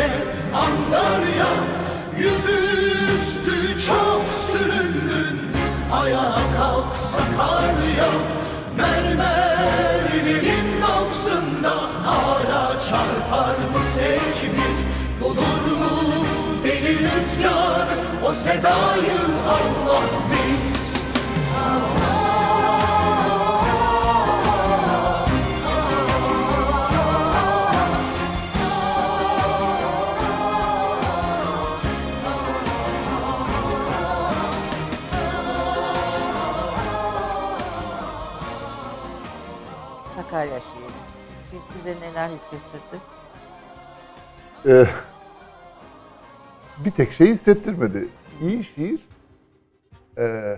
Ege, Antalya Yüzüstü çok süründün. Ayağa kalk Sakarya Mermerinin nabzında Hala çarpar mı tekbir. Bulur mu deli rüzgar O sedayı Allah Ee, bir tek şey hissettirmedi. İyi şiir e,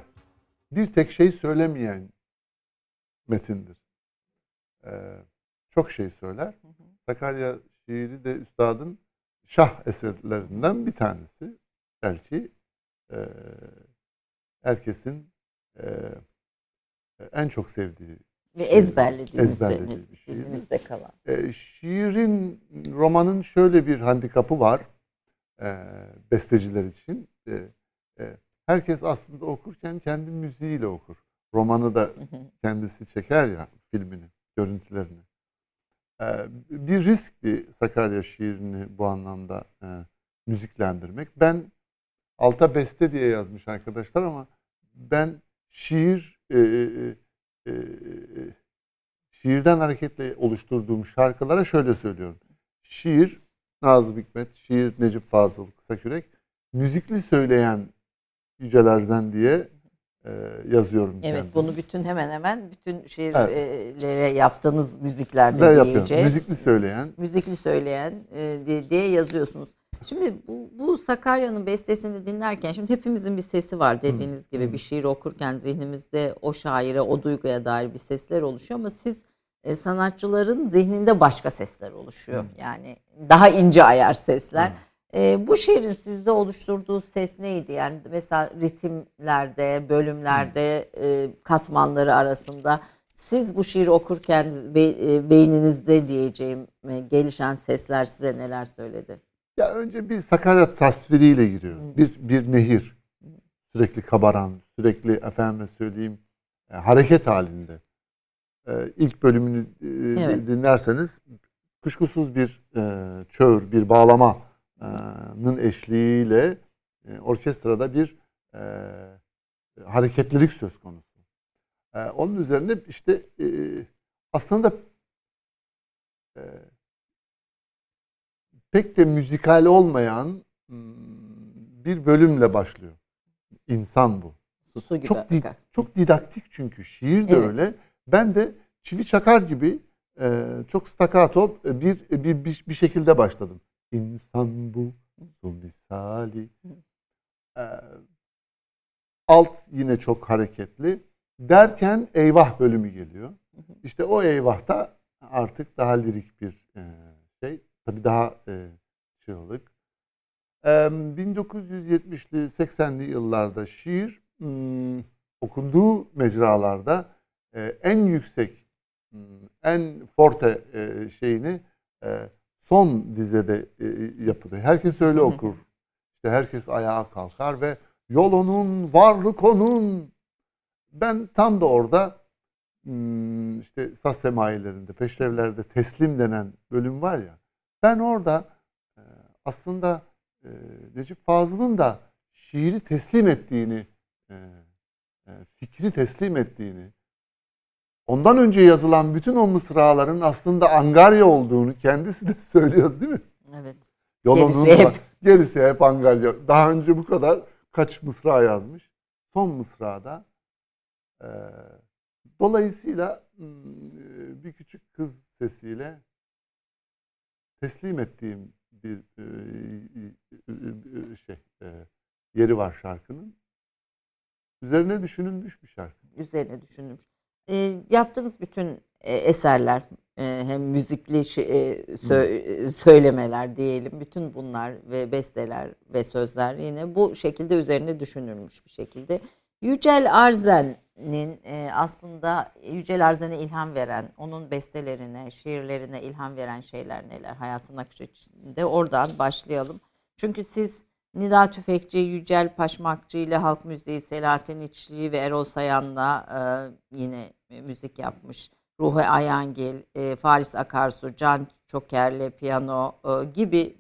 bir tek şey söylemeyen metindir. E, çok şey söyler. Sakarya şiiri de üstadın şah eserlerinden bir tanesi. Belki e, herkesin e, en çok sevdiği ve ezberlediğimiz ezberlediği bir dilimizde kalan. E, şiirin, romanın şöyle bir handikapı var e, besteciler için. E, e, herkes aslında okurken kendi müziğiyle okur. Romanı da kendisi çeker ya filmini, görüntülerini. E, bir riskti Sakarya şiirini bu anlamda e, müziklendirmek. Ben alta beste diye yazmış arkadaşlar ama ben şiir e, e, e, şiirden hareketle oluşturduğum şarkılara şöyle söylüyorum. Şiir Nazım Hikmet, şiir Necip Fazıl Kısakürek, müzikli söyleyen Yücelerden diye e, yazıyorum. Evet kendim. bunu bütün hemen hemen bütün şiirlere evet. yaptığınız müziklerde diyeceğim. Müzikli söyleyen. Müzikli söyleyen e, diye yazıyorsunuz. Şimdi bu, bu Sakarya'nın bestesini dinlerken şimdi hepimizin bir sesi var dediğiniz hmm. gibi bir şiir okurken zihnimizde o şaire o duyguya dair bir sesler oluşuyor ama siz e, sanatçıların zihninde başka sesler oluşuyor. Hmm. Yani daha ince ayar sesler. Hmm. E, bu şiirin sizde oluşturduğu ses neydi? Yani mesela ritimlerde, bölümlerde, e, katmanları arasında siz bu şiiri okurken be, e, beyninizde diyeceğim e, gelişen sesler size neler söyledi? Ya önce bir Sakarya tasviriyle giriyor. Bir bir nehir. Sürekli kabaran, sürekli efendime söyleyeyim e, hareket halinde. E, ilk bölümünü e, Evet. dinlerseniz kuşkusuz bir e, çöğür, bir bağlamanın eşliğiyle e, orkestrada bir e, hareketlilik söz konusu. E, onun üzerine işte e, aslında e, pek de müzikal olmayan hmm, bir bölümle başlıyor. İnsan bu. Su gibi Çok di- çok didaktik çünkü şiir de Evet. öyle. Ben de çivi çakar gibi e, çok stakato e, bir, bir bir bir şekilde başladım. İnsan bu su misali. E, alt yine çok hareketli. Derken eyvah bölümü geliyor. İşte o eyvahta artık daha lirik bir e. Tabii daha e, çığlık. E, 1970'li 80'li yıllarda şiir hmm, okunduğu mecralarda e, en yüksek, hmm, en forte e, şeyini e, son dizede e, yapılıyor. Herkes öyle okur. İşte herkes ayağa kalkar ve yol onun, varlık onun. Ben tam da orada işte saz semayilerinde, peşrevlerde teslim denen bölüm var ya. Ben orada e, aslında e, Necip Fazıl'ın da şiiri teslim ettiğini, e, fikri teslim ettiğini, ondan önce yazılan bütün o mısraların aslında angarya olduğunu kendisi de söylüyor değil mi? Evet. Yol Gerisi hep. Gerisi hep angarya. Daha önce bu kadar kaç mısra yazmış. Son mısrada e, dolayısıyla hmm, bir küçük kız sesiyle teslim ettiğim bir e, şey e, yeri var şarkının. Üzerine düşünülmüş bir şarkı. üzerine düşünülmüş. E, yaptığınız bütün e, eserler e, hem müzikli şi- e, sö- söylemeler diyelim bütün bunlar ve besteler ve sözler yine bu şekilde üzerine düşünülmüş bir şekilde. Yücel Arzen'in e, aslında Yücel Arzen'e ilham veren, onun bestelerine, şiirlerine ilham veren şeyler neler hayatın akışı içinde oradan başlayalım. Çünkü siz Nida Tüfekçi, Yücel Paşmakçı ile halk müziği, Selahattin İçli ve Erol Sayan'la e, yine müzik yapmış. Ruhi Ayangil, e, Faris Akarsu, Can Çoker'le piyano e, gibi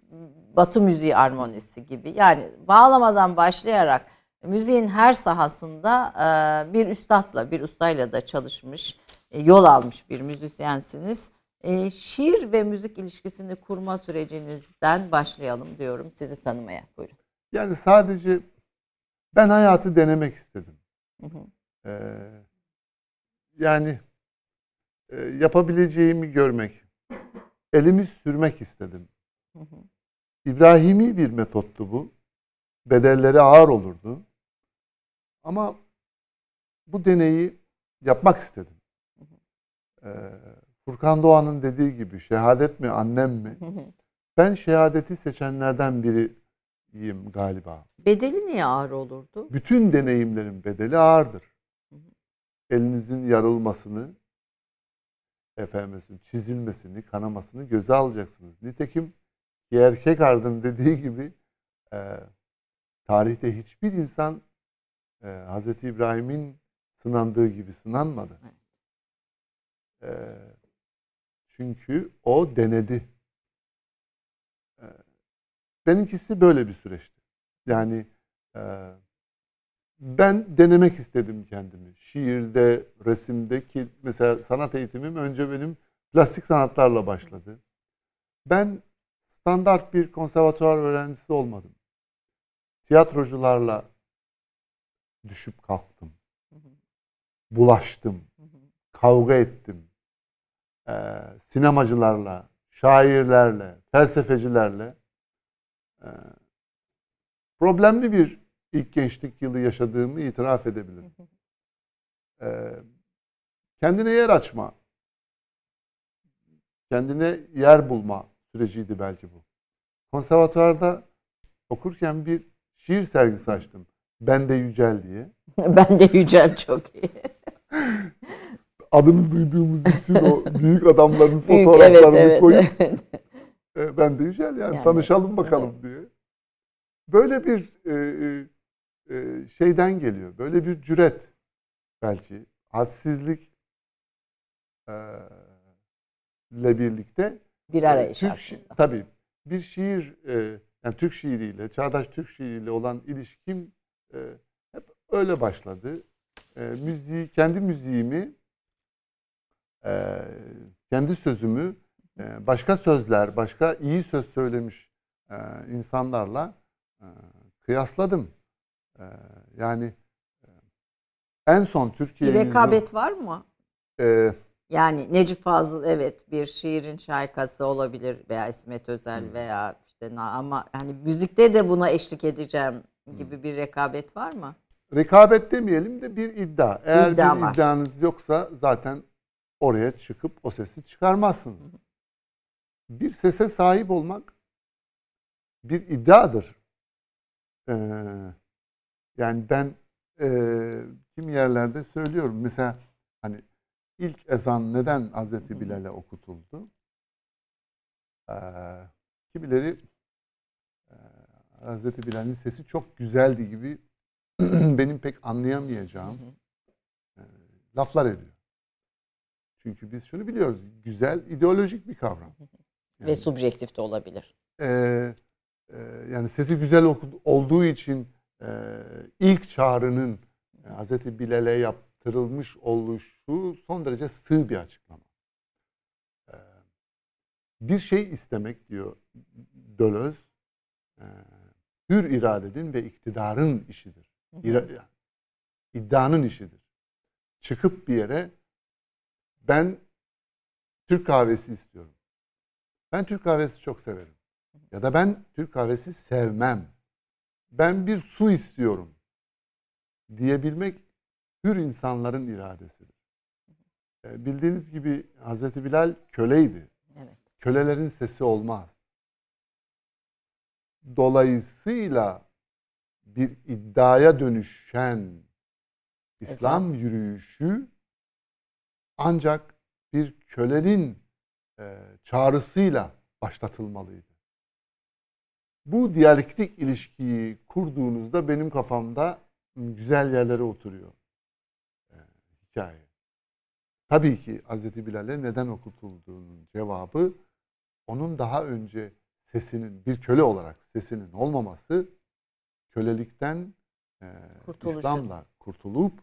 Batı müziği armonisi gibi. Yani bağlamadan başlayarak müziğin her sahasında e, bir üstadla, bir ustayla da çalışmış, e, yol almış bir müzisyensiniz. E, şiir ve müzik ilişkisini kurma sürecinizden başlayalım diyorum sizi tanımaya. Buyurun. Yani sadece ben hayatı denemek istedim. Hı hı. Ee, yani e, yapabileceğimi görmek, elimi sürmek istedim. Hı hı. İbrahimi bir metottu bu. Bedelleri ağır olurdu. Ama bu deneyi yapmak istedim. Ee, Furkan Doğan'ın dediği gibi şehadet mi annem mi? Ben şehadeti seçenlerden biriyim galiba. Bedeli niye ağır olurdu? Bütün deneyimlerin bedeli ağırdır. Elinizin yarılmasını, efendim çizilmesini, kanamasını göze alacaksınız. Nitekim Kierkegaard'ın dediği gibi e, tarihte hiçbir insan e, Hazreti İbrahim'in sınandığı gibi sınanmadı. E, çünkü o denedi. E, benimkisi böyle bir süreçti. Yani e, ben denemek istedim kendimi. Şiirde, resimde ki mesela sanat eğitimim önce benim plastik sanatlarla başladı. Ben standart bir konservatuvar öğrencisi olmadım. Tiyatrocularla düşüp kalktım. Bulaştım. Kavga ettim. Ee, sinemacılarla, şairlerle, felsefecilerle. Ee, problemli bir ilk gençlik yılı yaşadığımı itiraf edebilirim. Ee, kendine yer açma, kendine yer bulma süreciydi belki bu. Konservatuvarda okurken bir şiir sergisi açtım. Ben de Yücel diye. ben de Yücel çok iyi. Adını duyduğumuz bütün o büyük adamların fotoğraflarını evet, evet, koyup evet. e, ben de Yücel yani, Yani, tanışalım bakalım diye. Böyle bir e, e, e, şeyden geliyor. Böyle bir cüret belki. Hadsizlik e, ile birlikte Bir e, arayış Türk aslında. tabii bir şiir e, yani Türk şiiriyle, çağdaş Türk şiiriyle olan ilişkim e, hep öyle başladı. E, müziği, kendi müziğimi, e, kendi sözümü e, başka sözler, başka iyi söz söylemiş e, insanlarla e, kıyasladım. E, yani e, en son Bir Türkiye'nin rekabet var mı? e, Yani Necip Fazıl evet bir şiirin şarkısı olabilir veya İsmet Özel Hmm. veya işte ama hani müzikte de buna eşlik edeceğim gibi bir rekabet var mı? rekabet demeyelim de bir iddia. Eğer İddia bir var. iddianız yoksa zaten oraya çıkıp o sesi çıkarmazsınız. Bir sese sahip olmak bir iddiadır. Ee, yani ben e, kimi yerlerde söylüyorum. Mesela hani ilk ezan neden Hazreti Bilal'e okutuldu? Ee, kimileri Hazreti Bilal'in sesi çok güzeldi gibi benim pek anlayamayacağım e, laflar ediyor. Çünkü biz şunu biliyoruz. Güzel ideolojik bir kavram. Ve Yani, subjektif de olabilir. e, e, yani sesi güzel oku- olduğu için e, ilk çağrının e, Hazreti Bilal'e yaptırılmış oluşu son derece sığ bir açıklama. E, bir şey istemek diyor Dölöz, e, hür iradenin ve iktidarın işidir. İra- iddianın işidir. Çıkıp bir yere ben Türk kahvesi istiyorum. Ben Türk kahvesi çok severim. Ya da ben Türk kahvesi sevmem. Ben bir su istiyorum diyebilmek hür insanların iradesidir. E, Bildiğiniz gibi Hazreti Bilal köleydi. Evet. Kölelerin sesi olmaz. Dolayısıyla bir iddiaya dönüşen İslam yürüyüşü ancak bir kölenin e, çağrısıyla başlatılmalıydı. Bu diyalektik ilişkiyi kurduğunuzda benim kafamda güzel yerlere oturuyor e, hikaye. Tabii ki Hazreti Bilal'e neden okutulduğunun cevabı onun daha önce sesinin bir köle olarak sesinin olmaması kölelikten e, Kurtuluşu. İslam'la kurtulup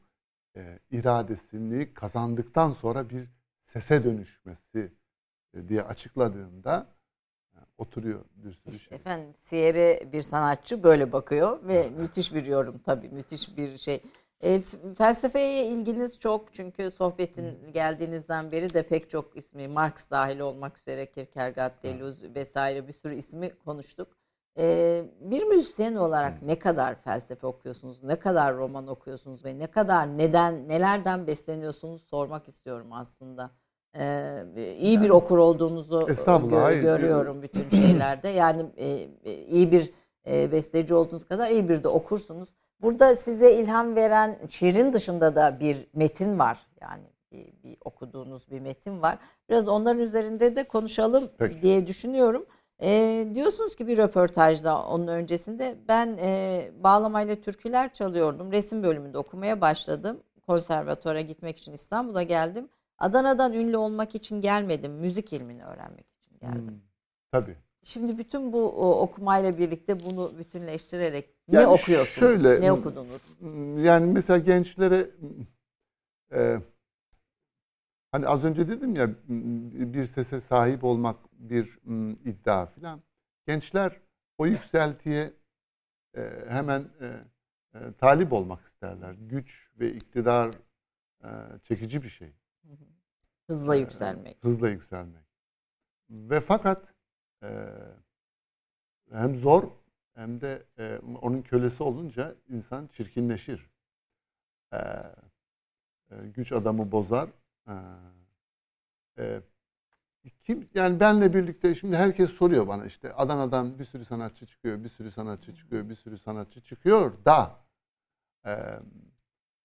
e, iradesini kazandıktan sonra bir sese dönüşmesi e, diye açıkladığımda e, oturuyor bir sürü İşte şey. efendim Siyer'e bir sanatçı böyle bakıyor ve müthiş bir yorum tabii müthiş bir şey. E, felsefeye ilginiz çok çünkü sohbetin geldiğinizden beri de pek çok ismi Marx dahil olmak üzere Kierkegaard, Deleuze vesaire bir sürü ismi konuştuk. E, bir müzisyen olarak ne kadar felsefe okuyorsunuz, ne kadar roman okuyorsunuz ve ne kadar neden nelerden besleniyorsunuz sormak istiyorum aslında. E, iyi bir okur olduğunuzu Estağfurullah, gö- görüyorum bütün şeylerde. Yani e, e, iyi bir e, besteci olduğunuz kadar iyi bir de okursunuz. Burada size ilham veren şiirin dışında da bir metin var. Yani bir, bir okuduğunuz bir metin var. Biraz onların üzerinde de konuşalım Peki. diye düşünüyorum. E, diyorsunuz ki bir röportajda onun öncesinde ben e, bağlamayla türküler çalıyordum. Resim bölümünde okumaya başladım. Konservatuara gitmek için İstanbul'a geldim. Adana'dan ünlü olmak için gelmedim. Müzik ilmini öğrenmek için geldim. Hmm, tabii. Şimdi bütün bu okumayla birlikte bunu bütünleştirerek ne Yani okuyorsunuz? şöyle- ne okudunuz? Yani mesela gençlere e, hani az önce dedim ya bir sese sahip olmak bir m, iddia filan. Gençler o yükseltiye e, hemen e, e, talip olmak isterler. Güç ve iktidar e, çekici bir şey. Hızla Ee, yükselmek. Hızla yükselmek. Ve fakat e, hem zor hem de e, onun kölesi olunca insan çirkinleşir. E, güç adamı bozar. E, e, kim yani benle birlikte şimdi herkes soruyor bana işte Adana'dan bir sürü sanatçı çıkıyor, bir sürü sanatçı çıkıyor, bir sürü sanatçı çıkıyor da e,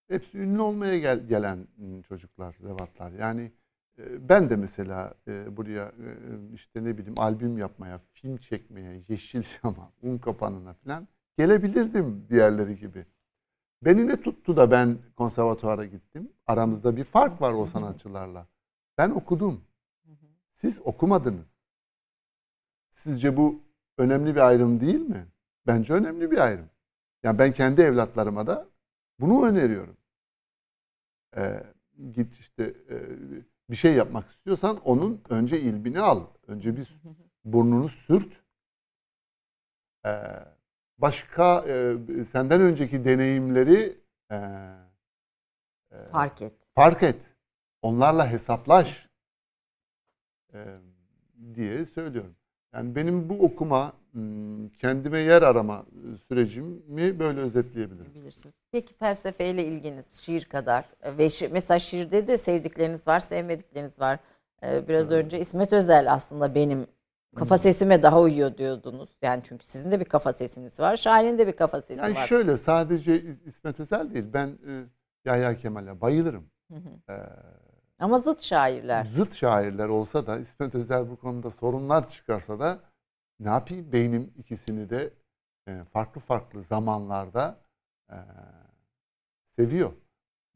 hepsi ünlü olmaya gel, gelen çocuklar, zevatlar. Yani ben de mesela e, buraya e, işte ne bileyim albüm yapmaya, film çekmeye, Yeşilçam'a, Un Kapanı'na falan gelebilirdim diğerleri gibi. Beni ne tuttu da ben konservatuara gittim? Aramızda bir fark var o sanatçılarla. Ben okudum. Siz okumadınız. Sizce bu önemli bir ayrım değil mi? Bence önemli bir ayrım. Yani ben kendi evlatlarıma da bunu öneriyorum. Ee, git işte e, bir şey yapmak istiyorsan onun önce ilbini al. Önce bir burnunu sürt. Ee, başka e, senden önceki deneyimleri e, e, Fark et. fark et. Onlarla hesaplaş e, diye söylüyorum. Yani benim bu okuma m, kendime yer arama sürecimi böyle özetleyebilirim. Bilirsiniz. Peki felsefeyle ilginiz şiir kadar e, ve şi- mesela şiirde de sevdikleriniz var, sevmedikleriniz var. Ee, Biraz önce İsmet Özel aslında benim kafa sesime daha uyuyor diyordunuz. Yani çünkü sizin de bir kafa sesiniz var, şairin de bir kafa sesi Yani var. şöyle sadece İs- İsmet Özel değil. Ben e, Yahya Kemal'e bayılırım. Hı hı. E, Ama zıt şairler. zıt şairler olsa da İsmet Özel bu konuda sorunlar çıkarsa da ne yapayım beynim ikisini de e, farklı farklı zamanlarda e, seviyor.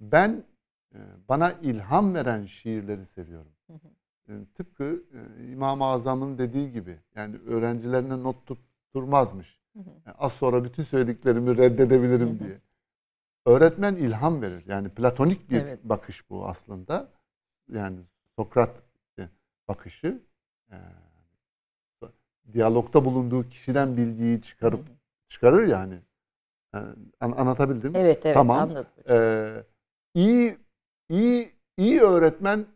Ben e, bana ilham veren şiirleri seviyorum. Hı hı. E, tıpkı e, İmam-ı Azam'ın dediği gibi yani öğrencilerine not tutturmazmış. Hı hı. Yani az sonra bütün söylediklerimi reddedebilirim diye. Öğretmen ilham verir. Yani platonik bir Evet. bakış bu aslında. Yani Sokrat bakışı. e, diyalogta bulunduğu kişiden bilgiyi çıkarıp çıkarır yani. An- anlatabildim. mi? Evet evet Tamam. anladım. Ee, iyi iyi iyi öğretmen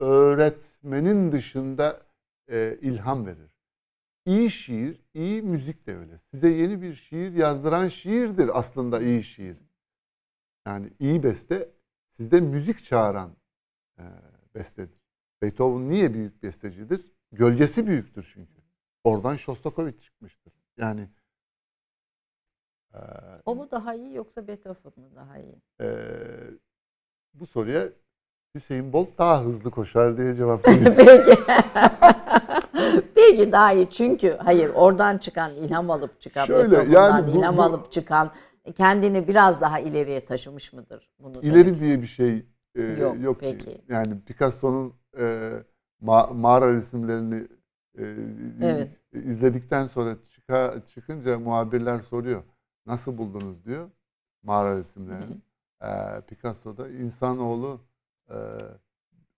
öğretmenin dışında e, ilham verir. İyi şiir, iyi müzik de öyle. Size yeni bir şiir yazdıran şiirdir aslında iyi şiir. Yani iyi beste sizde müzik çağıran e, bestedir. Beethoven niye büyük bestecidir? Gölgesi büyüktür çünkü. Oradan Shostakovich çıkmıştır. Yani e, O mu daha iyi yoksa Beethoven mu daha iyi? ee, bu soruya Hüseyin Bolt daha hızlı koşar diye cevap veriyorum. Peki. Peki daha iyi çünkü hayır oradan çıkan ilham alıp çıkan Şöyle, Beethoven'dan yani bu- ilham bu- alıp çıkan kendini biraz daha ileriye taşımış mıdır? Bunu demek İleri diye bir şey e, Yok, yok. peki. Yani Picasso'nun e, ma- mağara resimlerini e, Evet. izledikten sonra çıka, çıkınca muhabirler soruyor. Nasıl buldunuz diyor mağara resimlerini. E, Picasso'da insanoğlu e,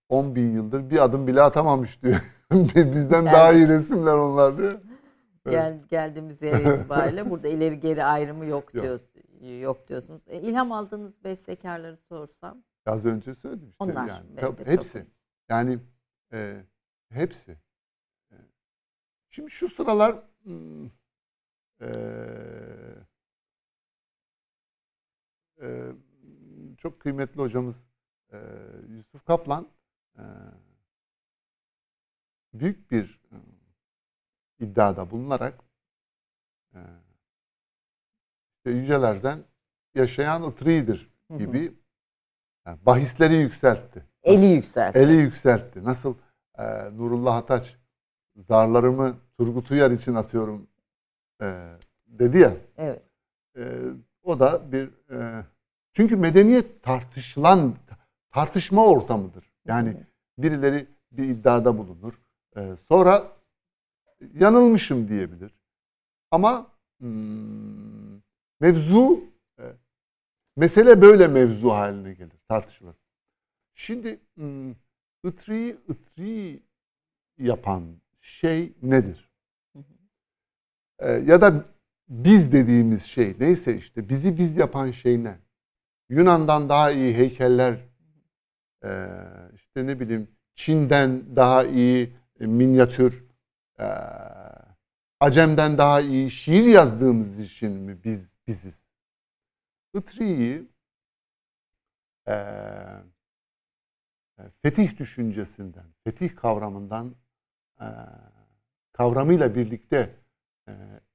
10 bin yıldır bir adım bile atamamış diyor. Bizden daha iyi resimler onlar diyor. Gel, geldiğimiz yer itibariyle burada ileri geri ayrımı yok, Yok. diyoruz, yok diyorsunuz. E, ilham aldığınız bestekarları sorsam Az önce söyledim işte. Onlar, yani. Tabii, hepsi. Yani e, hepsi. E, Şimdi şu sıralar hmm, e, e, çok kıymetli hocamız e, Yusuf Kaplan e, büyük bir e, iddiada bulunarak e, işte yücelerden yaşayan ıtridir Hı hı. gibi yani bahisleri yükseltti. eli yükseltti. Eli yükseltti. Nasıl e, Nurullah Ataç zarlarımı Turgut Uyar için atıyorum e, dedi ya. Evet. E, o da bir e, çünkü medeniyet tartışılan tartışma ortamıdır. Yani birileri bir iddiada bulunur. E, sonra yanılmışım diyebilir. Ama hmm, mevzu e, mesele böyle mevzu haline gelir, tartışılır. Şimdi hmm, ıtriyi ıtri yapan şey nedir? E, ya da biz dediğimiz şey neyse işte bizi biz yapan şey ne? Yunan'dan daha iyi heykeller, e, işte ne bileyim Çin'den daha iyi e, minyatür, e, Acem'den daha iyi şiir yazdığımız için mi biz biziz? Itri'yi e, fetih düşüncesinden, fetih kavramından e, kavramıyla birlikte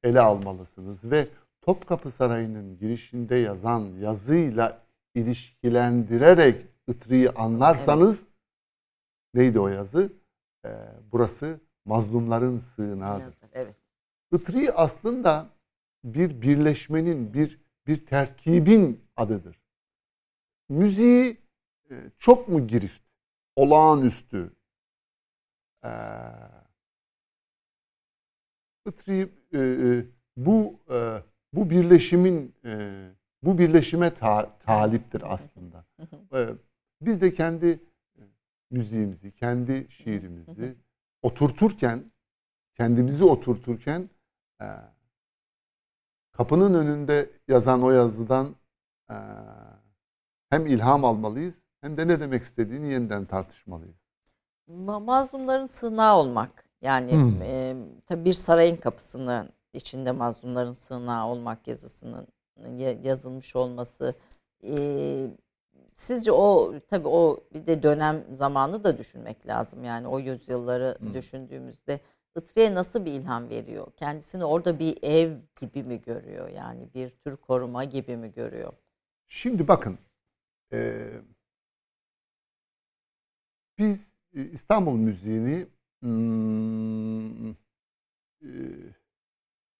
ele almalısınız ve Topkapı Sarayı'nın girişinde yazan yazıyla ilişkilendirerek Itri'yi anlarsanız neydi o yazı? E, burası mazlumların sığınağıdır. Evet. Itri aslında bir birleşmenin, bir bir terkibin adıdır. Müziği e, çok mu girift, olağanüstü? Ee, Itri e, e, bu e, bu birleşimin e, bu birleşime ta, taliptir aslında. E, biz de kendi e, müziğimizi, kendi şiirimizi oturturken, kendimizi oturturken e, kapının önünde yazan o yazıdan e, hem ilham almalıyız hem de ne demek istediğini yeniden tartışmalıyız. Ma- Mazlumların sığınağı olmak. Yani Hmm. e, tabii bir sarayın kapısının içinde mazlumların sığınağı olmak yazısının ya- yazılmış olması. e, sizce o tabii o bir de dönem zamanı da düşünmek lazım. Yani o yüzyılları Hmm. düşündüğümüzde Itri'ye nasıl bir ilham veriyor? Kendisini orada bir ev gibi mi görüyor? Yani bir tür koruma gibi mi görüyor? Şimdi bakın, e, biz İstanbul müziğini hmm, e,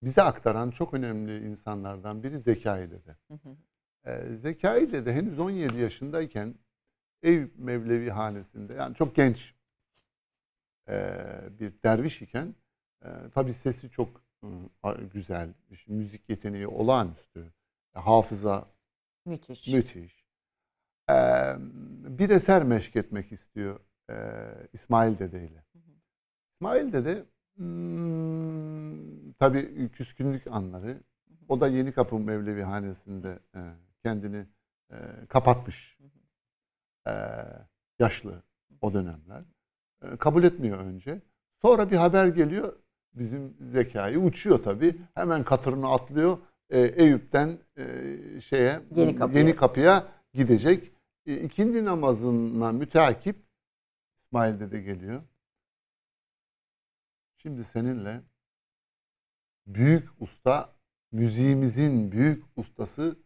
bize aktaran çok önemli insanlardan biri Zekai Dede. Hı hı. E, Zekai Dede henüz 17 yaşındayken Eyüp Mevlevi hanesinde yani çok genç e, bir derviş iken e, tabii sesi çok e, a- güzel, müzik yeteneği olağanüstü, hafıza Müthiş. Müthiş. Ee, bir eser meşk etmek istiyor e, İsmail Dede ile. İsmail Dede hmm, tabii küskünlük anları. O da Yeni Kapı Mevlevi Hanesi'nde e, kendini e, kapatmış. E, yaşlı o dönemler. E, kabul etmiyor önce. Sonra bir haber geliyor. Bizim zekayı uçuyor tabii. Hemen katırını atlıyor. E, Eyüp'ten e, şeye Yeni Kapı'ya. Yeni Kapı'ya gidecek. E, ikindi namazına müteakip İsmail Dede geliyor. Şimdi seninle büyük usta, müziğimizin büyük ustası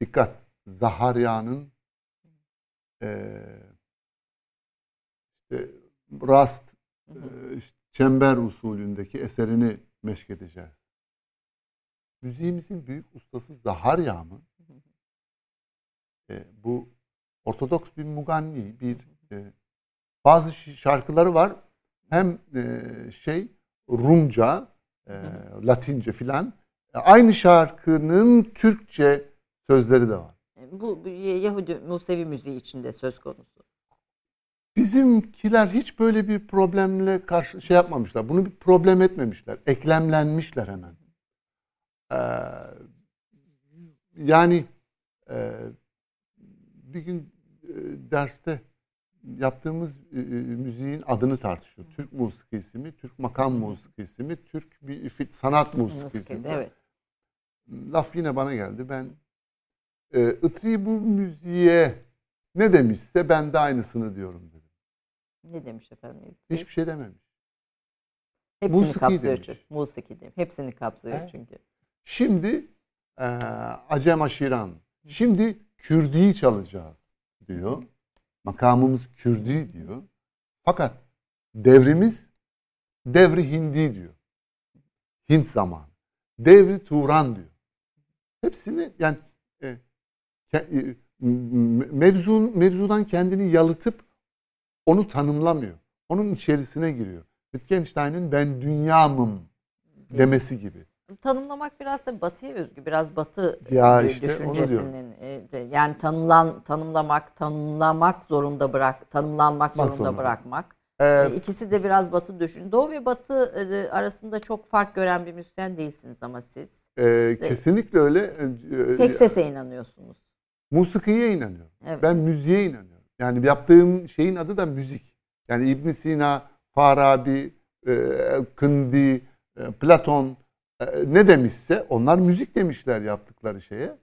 dikkat Zaharya'nın e, işte rast e, çember usulündeki eserini meşk edeceğiz. Müziğimizin büyük ustası Zaharya mı? E, bu Ortodoks bir muganni, bir e, bazı şarkıları var. Hem e, şey Rumca, e, Latince filan. E, aynı şarkının Türkçe sözleri de var. Bu, bu Yahudi Musevi müziği içinde söz konusu. Bizimkiler hiç böyle bir problemle karşı şey yapmamışlar. Bunu bir problem etmemişler. Eklemlenmişler hemen. Ee, yani e, bir gün e, derste yaptığımız e, e, müziğin adını tartışıyor. Türk musikisi mi, Türk makam musikisi mi, Türk bir sanat musikisi mi? Musikisi, evet. Laf yine bana geldi. Ben e, Itri bu müziğe ne demişse ben de aynısını diyorum dedim. Ne demiş efendim? Hiçbir şey dememiş. Hepsini musiki kapsıyor demiş. çünkü. Musiki demiş. Hepsini kapsıyor He. çünkü. Şimdi e, Acem Aşiran, şimdi Kürdi'yi çalacağız diyor. Makamımız Kürdi diyor. Fakat devrimiz devri Hindi diyor. Hint zamanı. Devri Turan diyor. Hepsini yani e, e, mevzun, mevzudan kendini yalıtıp onu tanımlamıyor. Onun içerisine giriyor. Wittgenstein'in ben dünyamım demesi gibi. Tanımlamak biraz da batıya özgü. Biraz batı Ya işte düşüncesinin e, yani tanımlan tanımlamak, tanımlamak zorunda bırak, tanımlanmak Bak zorunda zorunda. bırakmak. Ee, İkisi de biraz batı düşün. Doğu ve batı e, arasında çok fark gören bir müzisyen değilsiniz ama siz. e, kesinlikle öyle. E, Tek sese inanıyorsunuz. Musikiye inanıyorum. Evet. Ben müziğe inanıyorum. Yani yaptığım şeyin adı da müzik. Yani İbn Sina, Farabi, Kindi, e, Platon ne demişse onlar müzik demişler yaptıkları şeye.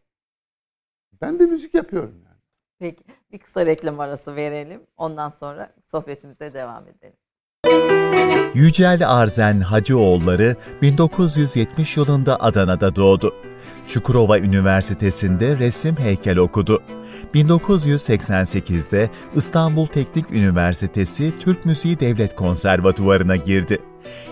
Ben de müzik yapıyorum yani. Peki bir kısa reklam arası verelim. Ondan sonra sohbetimize devam edelim. Yücel Arzen Hacıoğulları 1970 yılında Adana'da doğdu. Çukurova Üniversitesi'nde resim heykel okudu. 1988'de İstanbul Teknik Üniversitesi Türk Müziği Devlet Konservatuvarı'na girdi.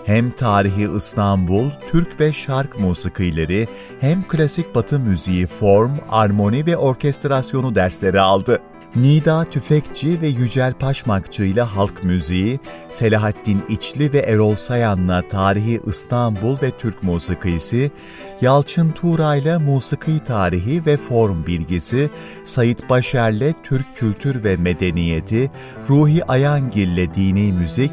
Hem tarihi İstanbul, Türk ve şark musikileri, hem klasik batı müziği form, armoni ve orkestrasyonu dersleri aldı. Nida Tüfekçi ve Yücel Paşmakçı ile halk müziği, Selahattin İçli ve Erol Sayan'la tarihi İstanbul ve Türk musikisi, Yalçın Tuğra ile musiki tarihi ve form bilgisi, Sayit Başer'le Türk kültür ve medeniyeti, Ruhi Ayangil ile dini müzik,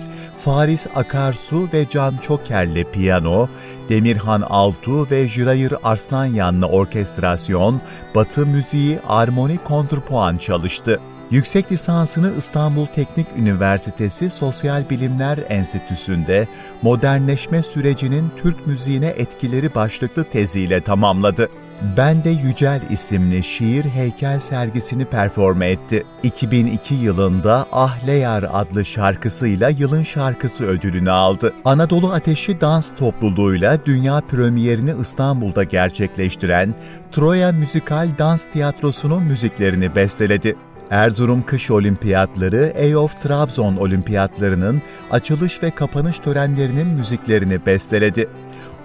Faris Akarsu ve Can Çoker'le piyano, Demirhan Altu ve Jirayır Arslanyan'la orkestrasyon, Batı müziği, armoni kontrpuan çalıştı. Yüksek lisansını İstanbul Teknik Üniversitesi Sosyal Bilimler Enstitüsü'nde modernleşme sürecinin Türk müziğine etkileri başlıklı teziyle tamamladı. Ben de Yücel isimli şiir heykel sergisini performe etti. 2002 yılında Ahleyar adlı şarkısıyla yılın şarkısı ödülünü aldı. Anadolu Ateşi Dans Topluluğu'yla dünya premierini İstanbul'da gerçekleştiren Troya Müzikal Dans Tiyatrosu'nun müziklerini besteledi. Erzurum Kış Olimpiyatları, EOF Trabzon Olimpiyatlarının açılış ve kapanış törenlerinin müziklerini besteledi.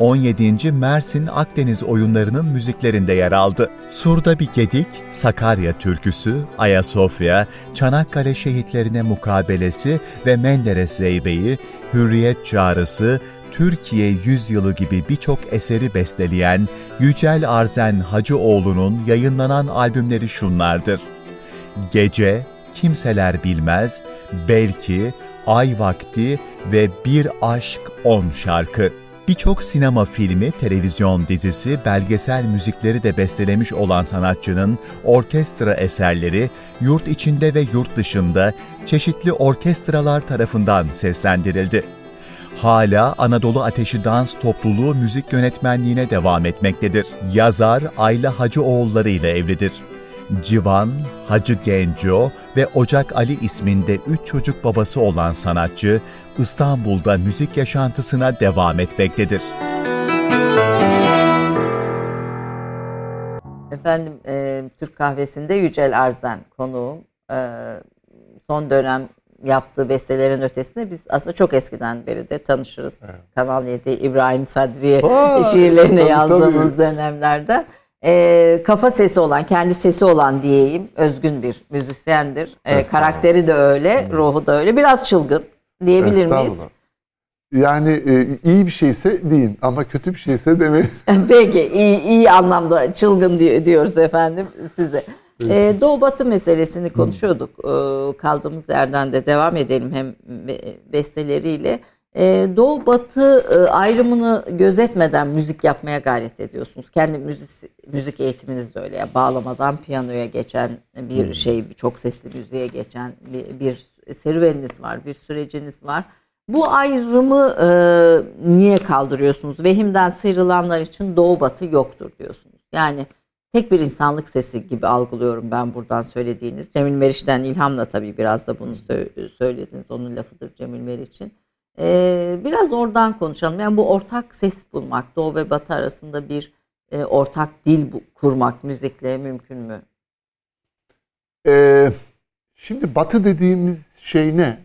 17. Mersin Akdeniz oyunlarının müziklerinde yer aldı. Surda bir Gedik, Sakarya Türküsü, Ayasofya, Çanakkale şehitlerine mukabelesi ve Menderes Zeybe'yi, Hürriyet Çağrısı, Türkiye Yüzyılı gibi birçok eseri besteleyen Yücel Arzen Hacıoğlu'nun yayınlanan albümleri şunlardır. Gece, Kimseler Bilmez, Belki, Ay Vakti ve Bir Aşk On şarkı. Birçok sinema filmi, televizyon dizisi, belgesel müzikleri de bestelemiş olan sanatçının orkestra eserleri yurt içinde ve yurt dışında çeşitli orkestralar tarafından seslendirildi. Hala Anadolu Ateşi Dans Topluluğu müzik yönetmenliğine devam etmektedir. Yazar Ayla Hacıoğulları ile evlidir. Civan, Hacı Genco ve Ocak Ali isminde üç çocuk babası olan sanatçı, İstanbul'da müzik yaşantısına devam etmektedir. Efendim e, Türk kahvesinde Yücel Arzen konuğum. E, son dönem yaptığı bestelerin ötesinde biz aslında çok eskiden beri de tanışırız. Evet. Kanal 7 İbrahim Sadriye Aa, şiirlerini tabii, yazdığımız tabii. dönemlerde. E, kafa sesi olan, kendi sesi olan diyeyim. Özgün bir müzisyendir. E, karakteri de öyle, ruhu da öyle. Biraz çılgın diyebilir miyiz? Yani e, iyi bir şeyse deyin ama kötü bir şeyse demeyin. Peki iyi, iyi anlamda çılgın di- diyoruz efendim size. Ee, Doğu Batı meselesini konuşuyorduk. Ee, kaldığımız yerden de devam edelim hem be- besteleriyle. Ee, Doğu Batı e, ayrımını gözetmeden müzik yapmaya gayret ediyorsunuz. Kendi müzik, müzik eğitiminiz de öyle. ya bağlamadan piyanoya geçen bir şey, çok sesli müziğe geçen bir, bir serüveniniz var, bir süreciniz var. Bu ayrımı e, niye kaldırıyorsunuz? Vehimden sıyrılanlar için doğu batı yoktur diyorsunuz. Yani tek bir insanlık sesi gibi algılıyorum ben buradan söylediğiniz. Cemil Meriç'ten ilhamla tabii biraz da bunu sö- söylediniz. Onun lafıdır Cemil Meriç'in. E, biraz oradan konuşalım. Yani bu ortak ses bulmak, doğu ve batı arasında bir e, ortak dil bu- kurmak müzikle mümkün mü? E, şimdi batı dediğimiz şey ne?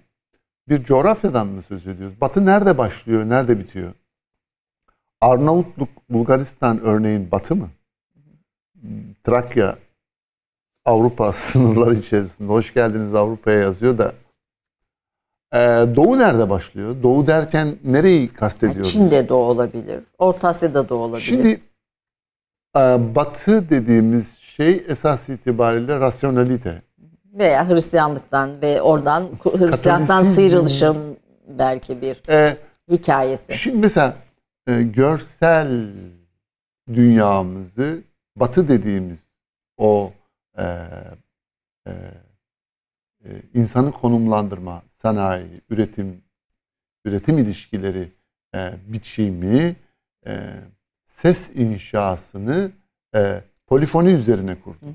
Bir coğrafyadan mı söz ediyoruz? Batı nerede başlıyor, nerede bitiyor? Arnavutluk, Bulgaristan örneğin batı mı? Trakya Avrupa sınırları içerisinde. Hoş geldiniz Avrupa'ya yazıyor da. Ee, Doğu nerede başlıyor? Doğu derken nereyi kastediyoruz? Çin'de doğu olabilir, Orta Asya'da doğu olabilir. Şimdi e, batı dediğimiz şey esas itibariyle rasyonalite. Veya Hristiyanlıktan ve oradan Hristiyanlıktan sıyrılışın belki bir Ee, hikayesi. Şimdi mesela e, görsel dünyamızı batı dediğimiz o e, e, e, insanı konumlandırma, sanayi, üretim, üretim ilişkileri e, biçimi, e, ses inşasını e, polifoni üzerine kurdu.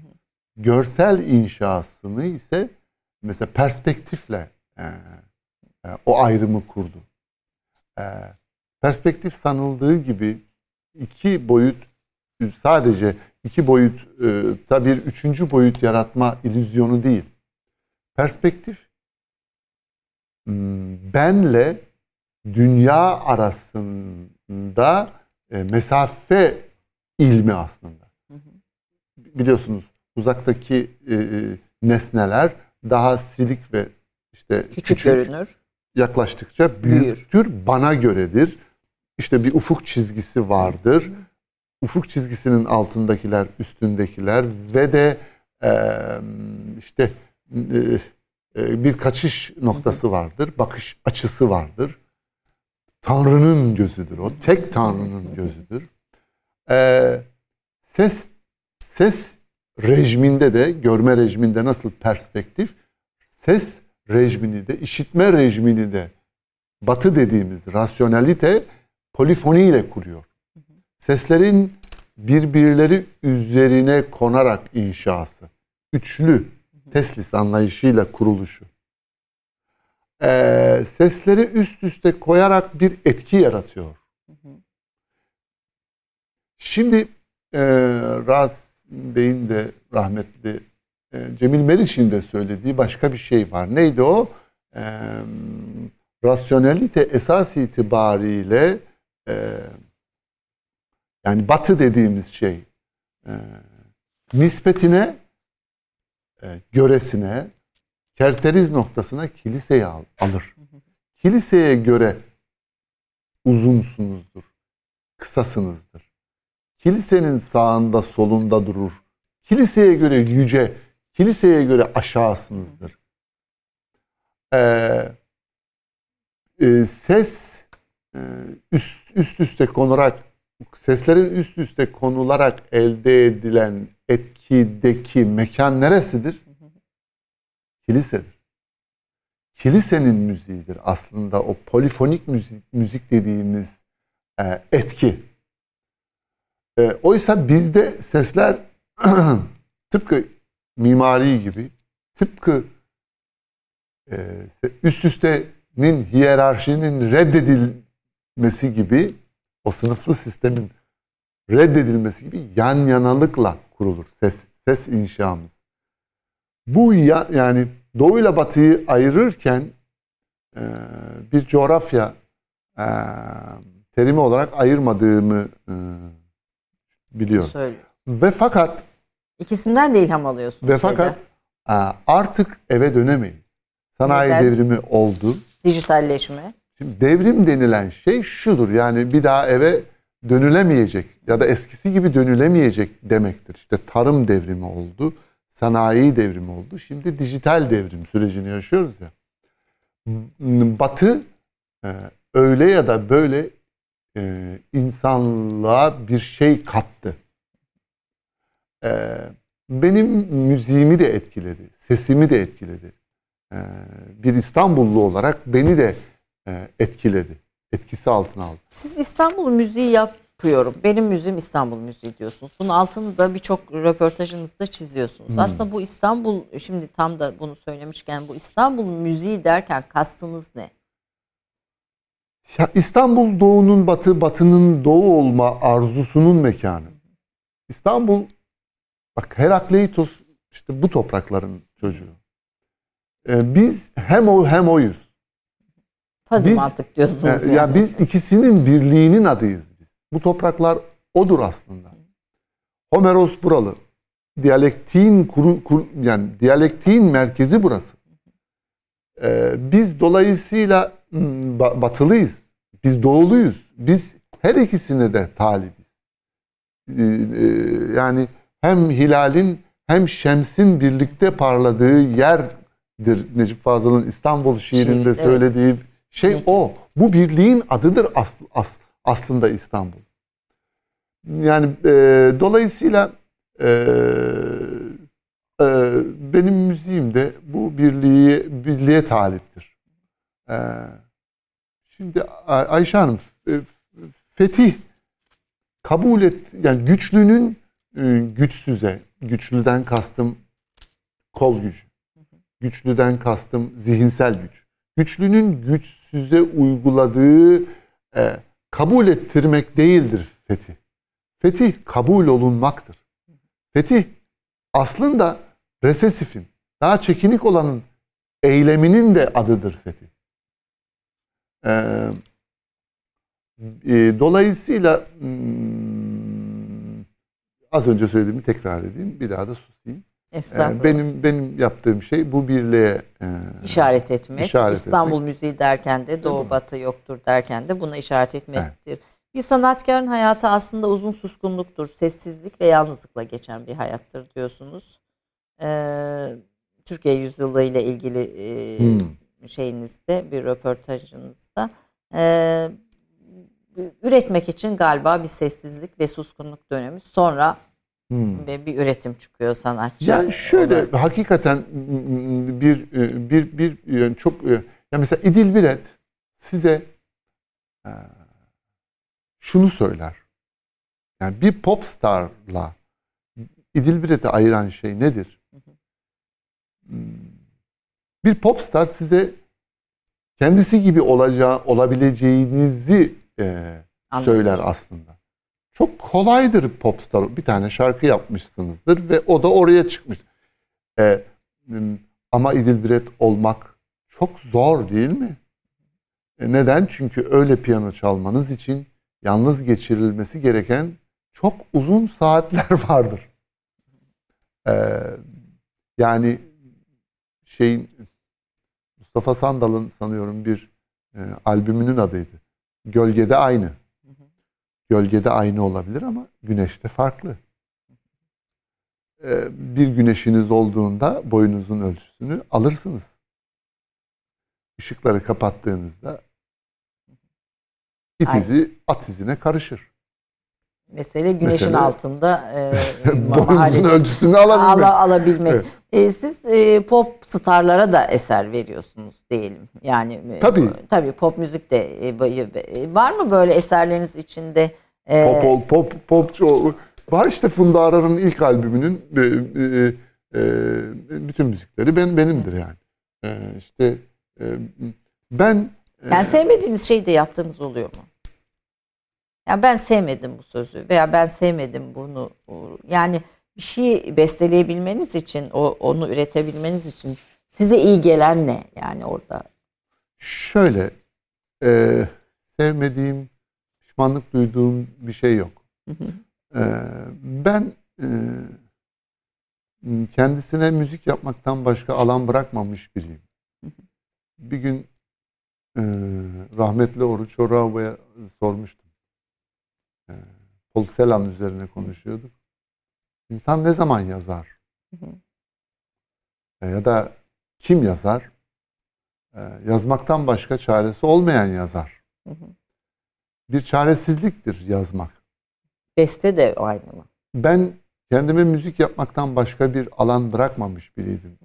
Görsel inşasını ise mesela perspektifle e, e, o ayrımı kurdu. E, perspektif sanıldığı gibi iki boyut sadece iki boyut e, tabi bir üçüncü boyut yaratma illüzyonu değil. Perspektif hmm, benle dünya arasında e, mesafe ilmi aslında. Biliyorsunuz uzaktaki e, e, nesneler daha silik ve işte küçük, küçük görünür. Yaklaştıkça büyüktür, Büyür. bana göredir. İşte bir ufuk çizgisi vardır. Ufuk çizgisinin altındakiler, üstündekiler ve de e, işte e, bir kaçış noktası vardır, bakış açısı vardır. Tanrı'nın gözüdür o. Tek Tanrı'nın gözüdür. Ee, ses ses rejiminde de görme rejiminde nasıl perspektif ses rejimini de işitme rejimini de batı dediğimiz rasyonalite polifoniyle kuruyor. Seslerin birbirleri üzerine konarak inşası. Üçlü teslis anlayışıyla kuruluşu e, sesleri üst üste koyarak bir etki yaratıyor. Şimdi e, Raz Bey'in de rahmetli e, Cemil Meriç'in de söylediği başka bir şey var. Neydi o? E, rasyonelite esas itibariyle e, yani batı dediğimiz şey e, nispetine e, göresine kerteriz noktasına kiliseyi al, alır. Kiliseye göre uzunsunuzdur, kısasınızdır. Kilisenin sağında solunda durur. Kiliseye göre yüce, kiliseye göre aşağısınızdır. Ee, e, ses e, üst, üst üste konularak, seslerin üst üste konularak elde edilen etkideki mekan neresidir? kilisedir. Kilisenin müziğidir aslında o polifonik müzik, müzik dediğimiz e, etki. E, oysa bizde sesler tıpkı mimari gibi, tıpkı e, üst üstenin hiyerarşinin reddedilmesi gibi, o sınıflı sistemin reddedilmesi gibi yan yanalıkla kurulur ses ses inşamız. Bu ya, yani Doğu ile Batı'yı ayırırken e, bir coğrafya e, terimi olarak ayırmadığımı e, biliyorum. Söyle. Ve fakat ikisinden de ilham alıyorsun. Ve fakat artık eve dönemeyiz. Sanayi Neden? devrimi oldu. Dijitalleşme. Şimdi devrim denilen şey şudur. Yani bir daha eve dönülemeyecek ya da eskisi gibi dönülemeyecek demektir. İşte tarım devrimi oldu sanayi devrimi oldu. Şimdi dijital devrim sürecini yaşıyoruz ya. Batı e, öyle ya da böyle e, insanlığa bir şey kattı. E, benim müziğimi de etkiledi, sesimi de etkiledi. Bir İstanbullu olarak beni de etkiledi, etkisi altına aldı. Siz İstanbul müziği yap, yapıyorum. Benim müziğim İstanbul müziği diyorsunuz. Bunun altını da birçok röportajınızda çiziyorsunuz. Hmm. Aslında bu İstanbul, şimdi tam da bunu söylemişken bu İstanbul müziği derken kastınız ne? İstanbul doğunun batı, batının doğu olma arzusunun mekanı. İstanbul, bak Herakleitos işte bu toprakların çocuğu. Ee, biz hem o hem oyuz. Fazı biz, mantık diyorsunuz. Yani. Ya biz ikisinin birliğinin adıyız. Bu topraklar odur aslında. Homeros buralı. Diyalektiğin kuru, kur, yani diyalektiğin merkezi burası. Ee, biz dolayısıyla hmm, batılıyız. Biz doğuluyuz. Biz her ikisine de talibiz. Ee, e, yani hem hilalin hem şemsin birlikte parladığı yerdir. Necip Fazıl'ın İstanbul şiirinde Şiir, söylediği evet. şey o. Bu birliğin adıdır as, as, aslında İstanbul. Yani e, dolayısıyla e, e, benim müziğim de bu birliği birliğe taliptir. E, şimdi Ayşe Hanım e, fetih kabul et yani güçlünün e, güçsüze, güçlüden kastım kol gücü. Güçlüden kastım zihinsel güç. Güçlünün güçsüze uyguladığı e, kabul ettirmek değildir fetih. Fetih kabul olunmaktır. Fetih aslında resesifin, daha çekinik olanın eyleminin de adıdır fetih. Ee, e, dolayısıyla hmm, az önce söylediğimi tekrar edeyim. Bir daha da susayım. Ee, Estağfurullah. benim benim yaptığım şey bu birliğe e, işaret etmek. işaret İstanbul etmek. müziği derken de Doğu? Batı yoktur derken de buna işaret etmektir. Bir sanatkarın hayatı aslında uzun suskunluktur. Sessizlik ve yalnızlıkla geçen bir hayattır diyorsunuz. Ee, Türkiye yüzyılı ile ilgili e, Hmm. Şeyinizde bir röportajınızda Ee, üretmek için galiba bir sessizlik ve suskunluk dönemi sonra hmm. ve bir üretim çıkıyor sanatçı. Yani şöyle olarak. hakikaten mm, bir e, bir bir yani çok e, ya mesela İdil Biret size e, şunu söyler. Yani bir popstarla İdil Biret'i ayıran şey nedir? Hmm, Bir popstar size kendisi gibi olacağı olabileceğinizi e, söyler aslında. Çok kolaydır popstar. Bir tane şarkı yapmışsınızdır ve o da oraya çıkmış. E, ama İdil Biret olmak çok zor değil mi? E, neden? Çünkü öyle piyano çalmanız için yalnız geçirilmesi gereken çok uzun saatler vardır. E, yani şeyin Mustafa Sandal'ın sanıyorum bir e, albümünün adıydı. Gölgede aynı. Gölgede aynı olabilir ama güneşte farklı. E, bir güneşiniz olduğunda boyunuzun ölçüsünü alırsınız. Işıkları kapattığınızda it izi at izine karışır. Mesele güneşin Mesele- altında e, Boyunuzun mahalle- ölçüsünü alabilmek. ala- alabilmek. Evet. E, siz e, pop starlara da eser veriyorsunuz diyelim. Yani e, Tabii. tabii pop müzik de e, e, var mı böyle eserleriniz içinde? e, Pop, ol- pop, popçu Var işte Funda Arar'ın ilk albümünün e, e, e, bütün müzikleri ben benimdir yani. E, işte e, ben e, yani sevmediğiniz şeyi de yaptığınız oluyor mu? Yani ben sevmedim bu sözü veya ben sevmedim bunu. Yani bir şey besteleyebilmeniz için, o onu üretebilmeniz için size iyi gelen ne? Yani orada şöyle e, sevmediğim, pişmanlık duyduğum bir şey yok. E, ben e, kendisine müzik yapmaktan başka alan bırakmamış biriyim. Bir gün e, rahmetli Oruç Oraba'ya sormuştum. E, Paul Celan üzerine konuşuyorduk. İnsan ne zaman yazar? E, ya da kim yazar? E, yazmaktan başka çaresi olmayan yazar. Bir çaresizliktir yazmak. beste de aynı mı? Ben kendime müzik yapmaktan başka bir alan bırakmamış biriydim.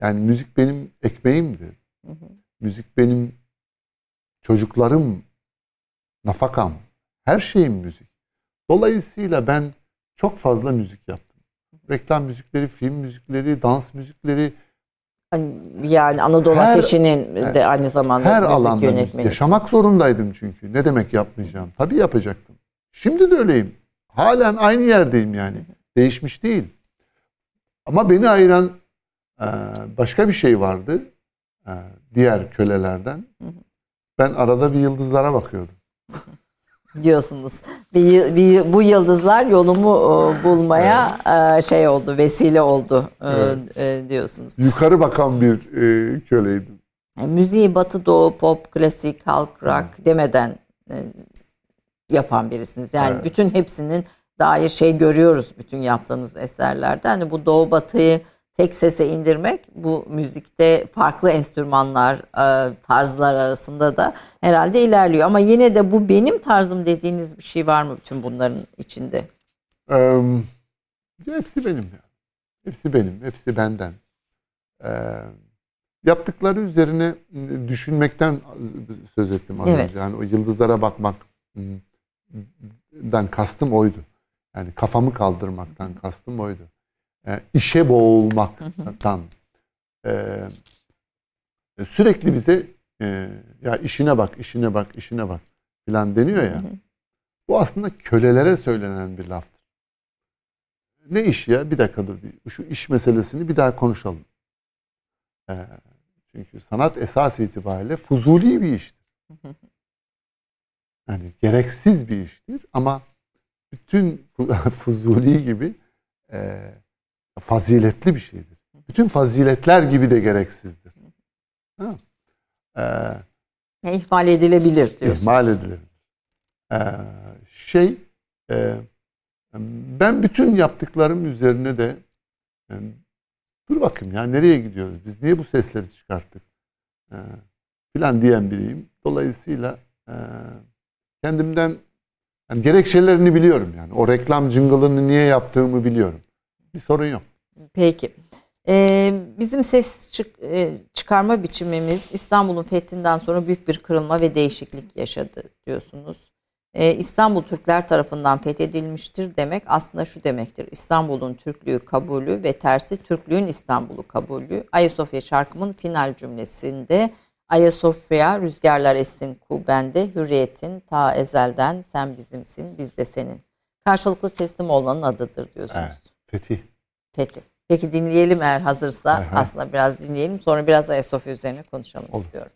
Yani müzik benim ekmeğimdi. Müzik benim çocuklarım, nafakam, her şeyim müzik. Dolayısıyla ben çok fazla müzik yaptım. Reklam müzikleri, film müzikleri, dans müzikleri, Hani Yani Anadolu Her- Ateşi'nin de aynı zamanda her müzik alanda yönetmeni. yaşamak zorundaydım çünkü. Ne demek yapmayacağım? Tabii yapacaktım. Şimdi de öyleyim. Halen aynı yerdeyim yani. Değişmiş değil. Ama beni ayıran e, başka bir şey vardı. e, Diğer kölelerden. Ben arada bir yıldızlara bakıyordum. diyorsunuz. Bir, bir, bu yıldızlar yolumu e, bulmaya e, şey oldu, vesile oldu e, e, diyorsunuz. Yukarı bakan bir e, köleydim. Yani müziği batı, doğu, pop, klasik, halk, rock demeden e, yapan birisiniz. Yani Evet. bütün hepsinin dair şey görüyoruz bütün yaptığınız eserlerde. Hani bu doğu batıyı tek sese indirmek bu müzikte farklı enstrümanlar, e, tarzlar arasında da herhalde ilerliyor. Ama yine de bu benim tarzım dediğiniz bir şey var mı bütün bunların içinde? Ee, hepsi benim ya. Hepsi benim. Hepsi benden. Ee, yaptıkları üzerine düşünmekten söz ettim az Evet. önce. Yani o yıldızlara bakmaktan kastım oydu. Yani kafamı kaldırmaktan kastım oydu. E, işe boğulmaktan e, sürekli bize e, ya işine bak, işine bak, işine bak filan deniyor ya. Bu aslında kölelere söylenen bir laftır. Ne iş ya? Bir dakika dur. Şu iş meselesini bir daha konuşalım. E, çünkü sanat esas itibariyle fuzuli bir iştir. Yani gereksiz bir iştir ama bütün fuzuli gibi e, faziletli bir şeydir. Bütün faziletler gibi de gereksizdir. Ha. Ee, ihmal edilebilir diyorsunuz. İhmal edilebilir. Ee, şey e, ben bütün yaptıklarım üzerine de e, dur bakayım ya nereye gidiyoruz biz niye bu sesleri çıkarttık ee, filan diyen biriyim. Dolayısıyla e, kendimden yani gerekçelerini biliyorum yani. O reklam jingle'ını niye yaptığımı biliyorum. Bir sorun yok. Peki. Ee, bizim ses çık, e, çıkarma biçimimiz İstanbul'un fethinden sonra büyük bir kırılma ve değişiklik yaşadı diyorsunuz. Ee, İstanbul Türkler tarafından fethedilmiştir demek aslında şu demektir. İstanbul'un Türklüğü kabulü ve tersi Türklüğün İstanbul'u kabulü. Ayasofya şarkımın final cümlesinde Ayasofya rüzgarlar essin kubende hürriyetin ta ezelden sen bizimsin biz de senin. Karşılıklı teslim olmanın adıdır diyorsunuz. Evet, fetih. Fethi. Peki dinleyelim eğer hazırsa. Hay. Aslında biraz dinleyelim. Sonra biraz Ayasofya üzerine konuşalım Olur. istiyorum.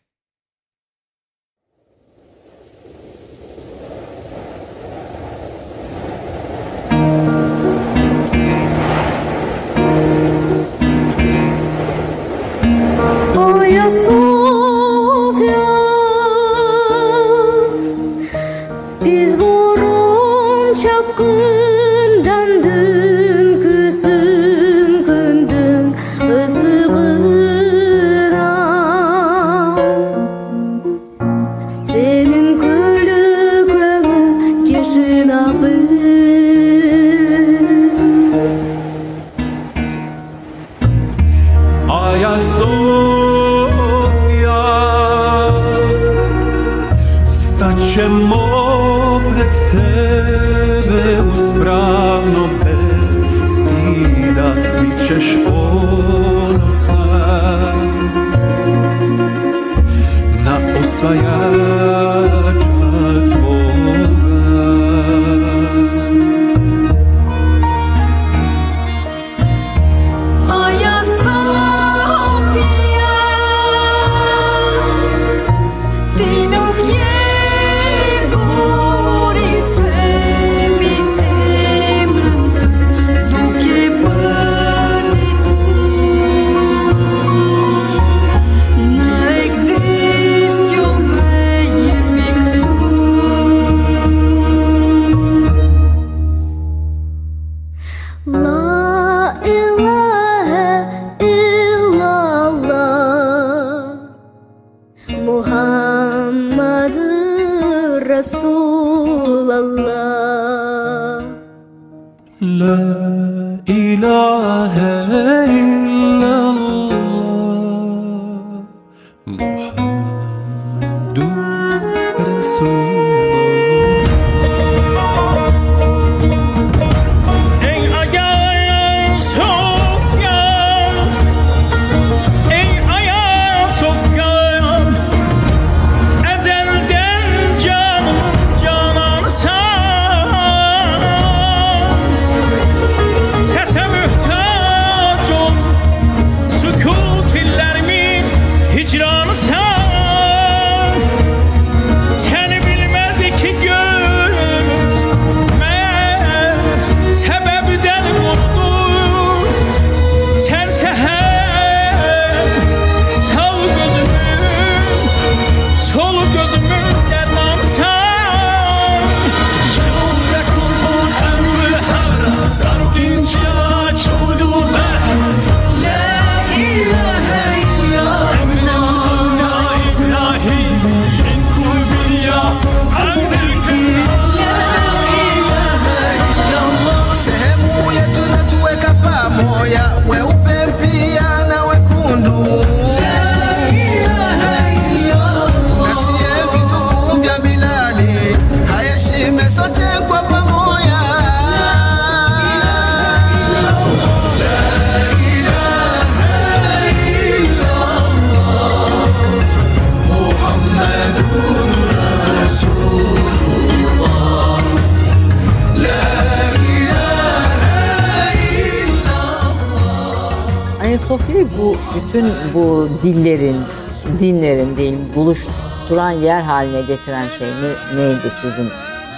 Yer haline getiren şey ne, neydi sizin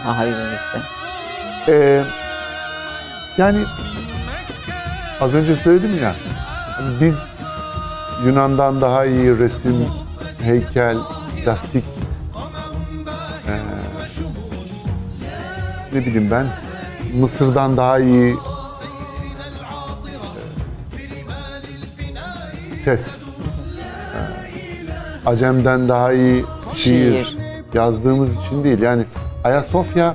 tahayyülünüzde? Ee, yani az önce söyledim ya biz Yunan'dan daha iyi resim, heykel, plastik ee, ne bileyim ben Mısır'dan daha iyi ee, ses ee, Acem'den daha iyi şiir, Şiir. yazdığımız için değil. Yani Ayasofya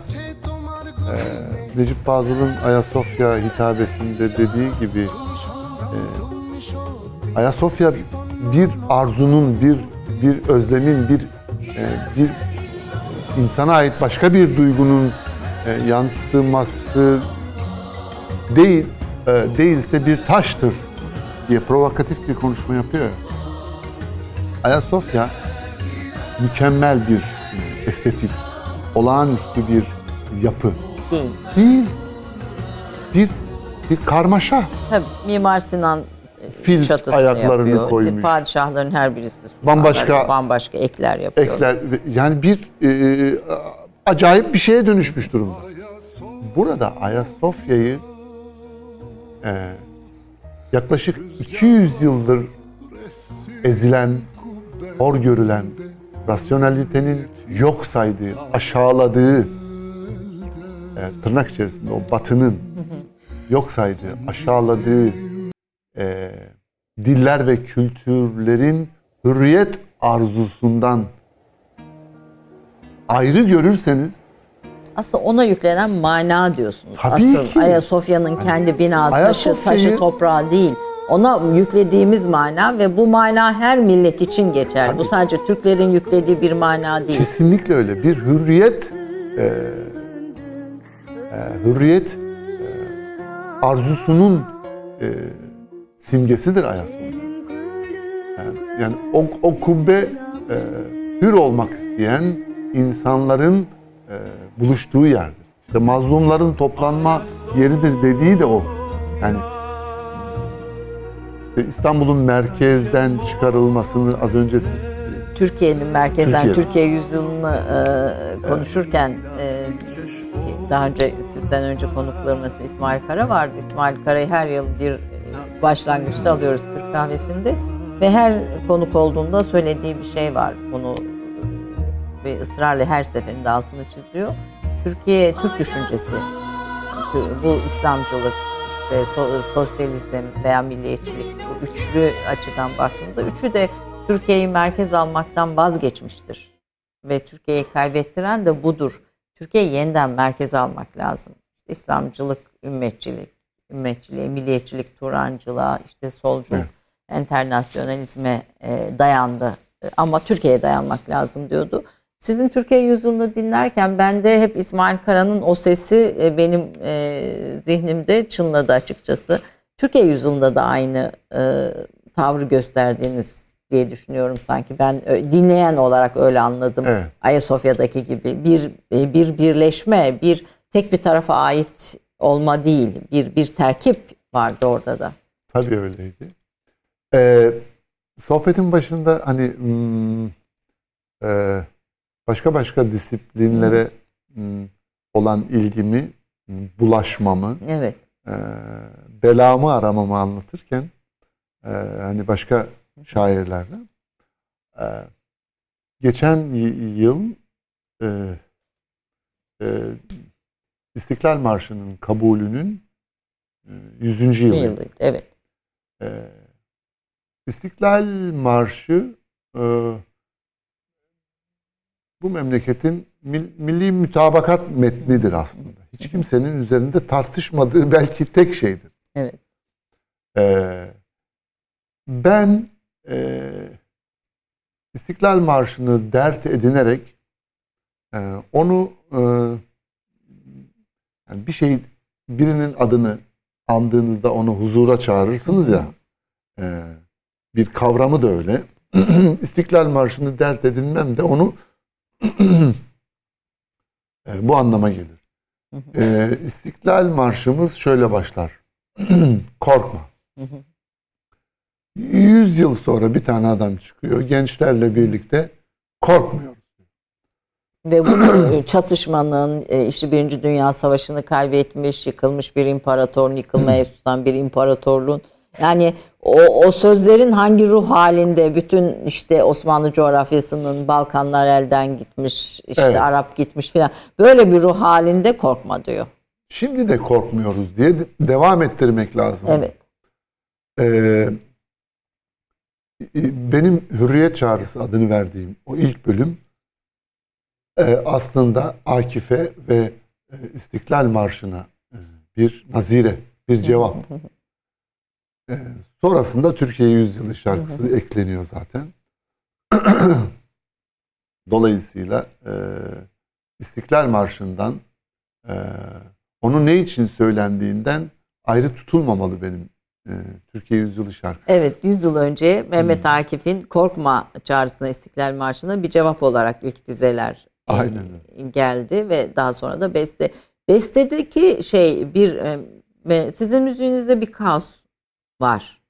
ee, Necip Fazıl'ın Ayasofya hitabesinde dediği gibi e, Ayasofya bir arzunun, bir bir özlemin, bir e, bir insana ait başka bir duygunun e, yansıması değil e, değilse bir taştır diye provokatif bir konuşma yapıyor. ya. Ayasofya mükemmel bir estetik, olağanüstü bir yapı Değil. değil. Bir bir karmaşa. Tabii Mimar Sinan Fil çatısını ayaklarını yapıyor. koymuş. Padişahların her birisi Bambaşka- bambaşka ekler yapıyor. Ekler yani bir e, acayip bir şeye dönüşmüş durumda. Burada Ayasofya'yı e, yaklaşık 200 yıldır ezilen, hor görülen, rasyonalitenin yok saydığı, aşağıladığı e, tırnak içerisinde o batının yok saydığı, aşağıladığı e, diller ve kültürlerin hürriyet arzusundan ayrı görürseniz Aslında ona yüklenen mana diyorsunuz. Tabii Asıl. Ayasofya'nın kendi bina taşı, Ayasofya'yı- taşı toprağı değil. Ona yüklediğimiz mana ve bu mana her millet için geçer. Bu sadece Türklerin yüklediği bir mana değil. kesinlikle öyle bir hürriyet e, e, hürriyet e, arzusunun e, simgesidir Ayasofya. Yani, yani o, o kubbe e, hür olmak isteyen insanların e, buluştuğu yerdir. İşte mazlumların toplanma yeridir dediği de o. Yani İstanbul'un merkezden çıkarılmasını az önce siz Türkiye'nin merkezden Türkiye. Türkiye, yüzyılını e, konuşurken e, daha önce sizden önce konuklarım arasında İsmail Kara vardı. İsmail Kara'yı her yıl bir e, başlangıçta alıyoruz Türk kahvesinde ve her konuk olduğunda söylediği bir şey var. Bunu ve ısrarla her seferinde altını çiziyor. Türkiye Türk düşüncesi, bu İslamcılık, işte so- sosyalizm veya milliyetçilik bu üçlü açıdan baktığımızda üçü de Türkiye'yi merkez almaktan vazgeçmiştir. Ve Türkiye'yi kaybettiren de budur. Türkiye'yi yeniden merkeze almak lazım. İslamcılık, ümmetçilik, ümmetçiliğe, milliyetçilik, Turancılığa, işte solculuk, enternasyonalizme e, dayandı. Ama Türkiye'ye dayanmak lazım diyordu. Sizin Türkiye yüzyılını dinlerken ben de hep İsmail Kara'nın o sesi e, benim e, zihnimde çınladı açıkçası. Türkiye yüzyılında da aynı e, tavrı gösterdiğiniz diye düşünüyorum sanki. Ben dinleyen olarak öyle anladım. Evet. Ayasofya'daki gibi bir e, bir birleşme, bir tek bir tarafa ait olma değil, bir bir terkip vardı orada da. Tabii öyleydi. Ee, sohbetin başında hani hmm, e, başka başka disiplinlere hmm, olan ilgimi, hmm, bulaşmamı, Evet. e, belamı aramamı anlatırken e, hani başka şairlerle e, geçen yıl e, e, İstiklal Marşı'nın kabulünün e, 100. yılı. Yılıydı. Evet. Ee, İstiklal Marşı e, bu memleketin mil- milli mütabakat metnidir aslında. Hiç kimsenin üzerinde tartışmadığı belki tek şeydir. Evet. Ee, ben e, İstiklal Marşı'nı dert edinerek e, onu e, yani bir şey birinin adını andığınızda onu huzura çağırırsınız ya e, bir kavramı da öyle. İstiklal Marşı'nı dert edinmem de onu e, bu anlama gelir. E, İstiklal Marşımız şöyle başlar. Korkma. 100 yıl sonra bir tane adam çıkıyor gençlerle birlikte korkmuyor. Ve bu e, çatışmanın e, işte Birinci Dünya Savaşı'nı kaybetmiş, yıkılmış bir imparatorluğun, yıkılmaya tutan bir imparatorluğun yani o, o sözlerin hangi ruh halinde bütün işte Osmanlı coğrafyasının Balkanlar elden gitmiş, işte Evet. Arap gitmiş filan böyle bir ruh halinde korkma diyor. Şimdi de korkmuyoruz diye de- devam ettirmek lazım. Evet. Ee, benim Hürriyet Çağrısı adını verdiğim o ilk bölüm e, aslında Akif'e ve e, İstiklal Marşı'na e, bir nazire, bir cevap. E, sonrasında Türkiye Yüzyılı şarkısı ekleniyor zaten. Dolayısıyla e, İstiklal Marşı'ndan e, onun ne için söylendiğinden ayrı tutulmamalı benim e, Türkiye Yüzyılı şarkı. Evet 100 yıl önce Mehmet Akif'in Korkma çağrısına İstiklal Marşı'na bir cevap olarak ilk dizeler e, Aynen geldi ve daha sonra da beste. Bestedeki şey bir e, sizin müziğinizde bir kaos var.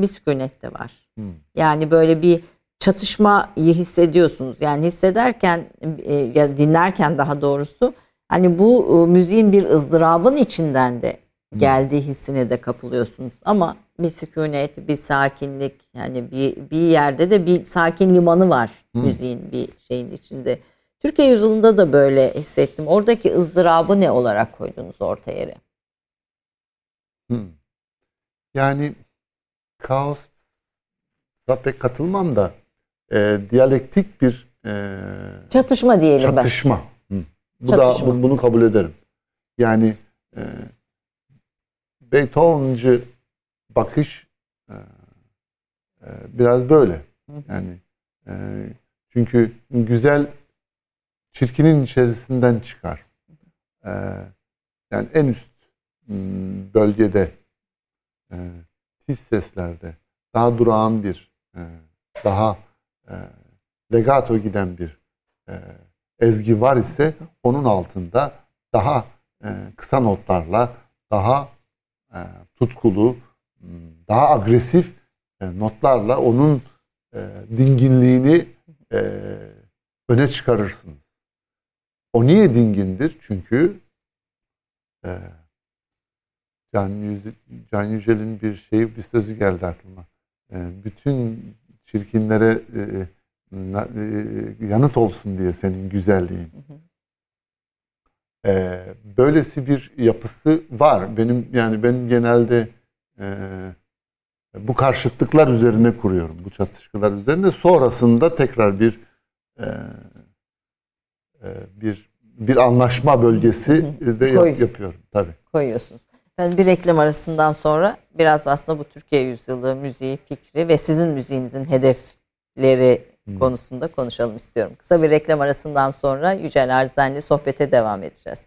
Bir sükunet de var. Hmm. Yani böyle bir çatışmayı hissediyorsunuz. Yani hissederken e, ya dinlerken daha doğrusu hani bu e, müziğin bir ızdırabın içinden de geldiği hissine de kapılıyorsunuz. Ama bir sükunet, bir sakinlik yani bir, bir yerde de bir sakin limanı var müziğin bir şeyin içinde. Türkiye yüzyılında da böyle hissettim. Oradaki ızdırabı ne olarak koydunuz orta yere? Hmm. Yani kaos pek katılmam da e, diyalektik bir e, Çatışma diyelim ben. çatışma. Hı. Bu Çatışma. da bu- bunu kabul ederim. Yani e, Beethoven'cı bakış e, e, biraz böyle. Yani e, çünkü güzel çirkinin içerisinden çıkar. E, yani en üst m, bölgede e, tiz seslerde daha durağan bir e, daha e, legato giden bir e, ezgi var ise onun altında daha e, kısa notlarla daha e, tutkulu, daha agresif e, notlarla onun e, dinginliğini e, öne çıkarırsınız. O niye dingindir? Çünkü e, Can, Yüce, Can Yücel'in bir şeyi bir sözü geldi aklıma. E, bütün çirkinlere e, na- e, yanıt olsun diye senin güzelliğin. E, böylesi bir yapısı var. Benim yani benim genelde e, bu karşıtlıklar üzerine kuruyorum. Bu çatışmalar üzerine. Sonrasında tekrar bir e, e, bir bir anlaşma bölgesi de yap- yapıyorum tabii. koyuyorsunuz. Ben bir reklam arasından sonra biraz aslında bu Türkiye yüzyılı müziği fikri ve sizin müziğinizin hedefleri konusunda konuşalım istiyorum. Kısa bir reklam arasından sonra Yücel Arzen'le sohbete devam edeceğiz.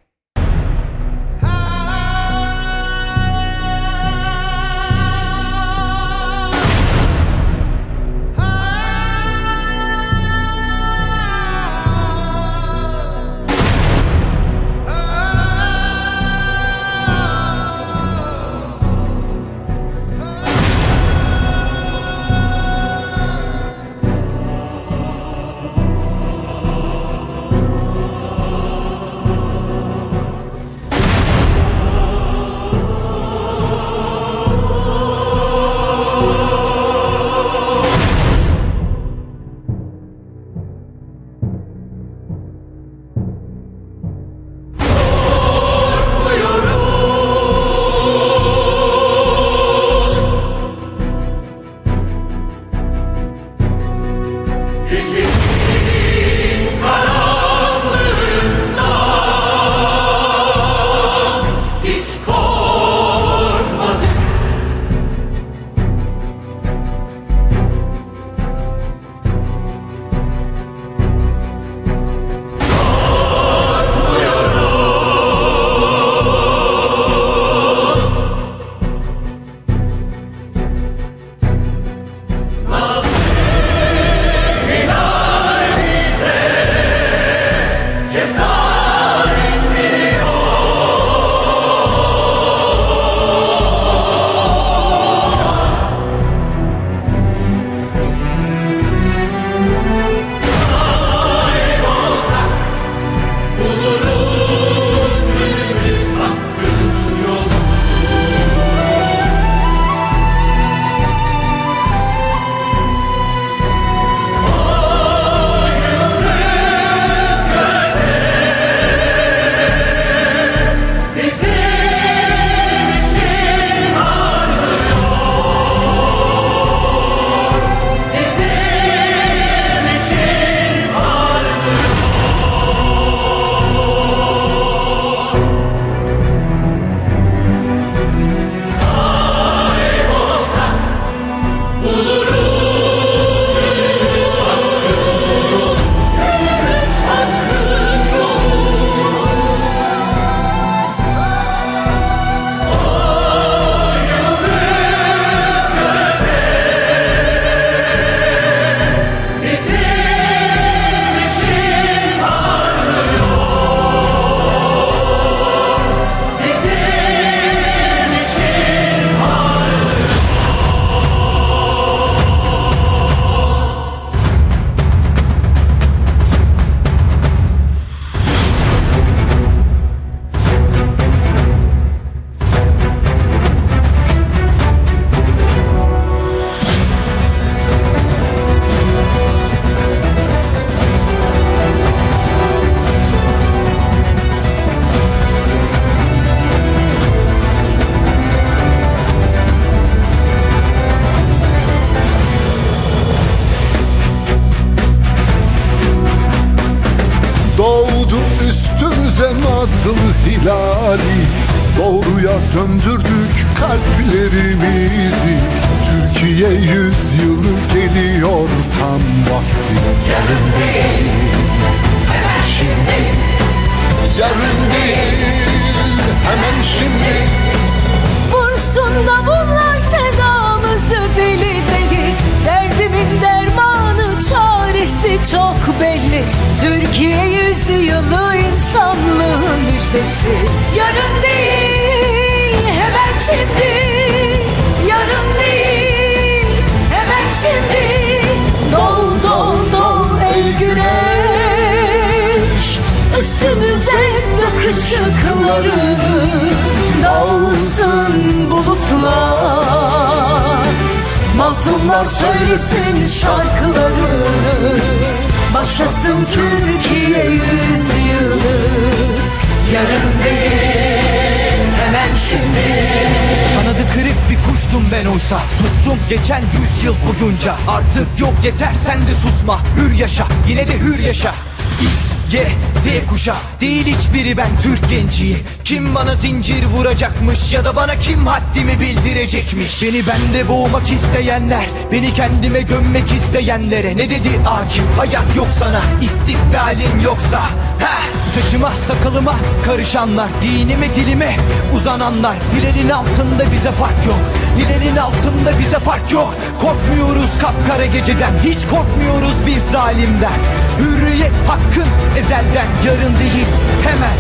Yeter sen de susma. Hür yaşa yine de hür yaşa. X, Y, Z kuşa Değil hiçbiri ben Türk genciyi Kim bana zincir vuracakmış Ya da bana kim haddimi bildirecekmiş? Beni bende boğmak isteyenler Beni kendime gömmek isteyenlere Ne dedi Akif? Hayat yok sana İstikbalin yoksa. Heh, Saçıma sakalıma karışanlar Dinime dilime uzananlar. Hilalin altında bize fark yok Hilalin altında bize fark yok Korkmuyoruz kapkara geceden Hiç korkmuyoruz biz zalimden. Hürriyet hakkın ezelden Yarın değil hemen.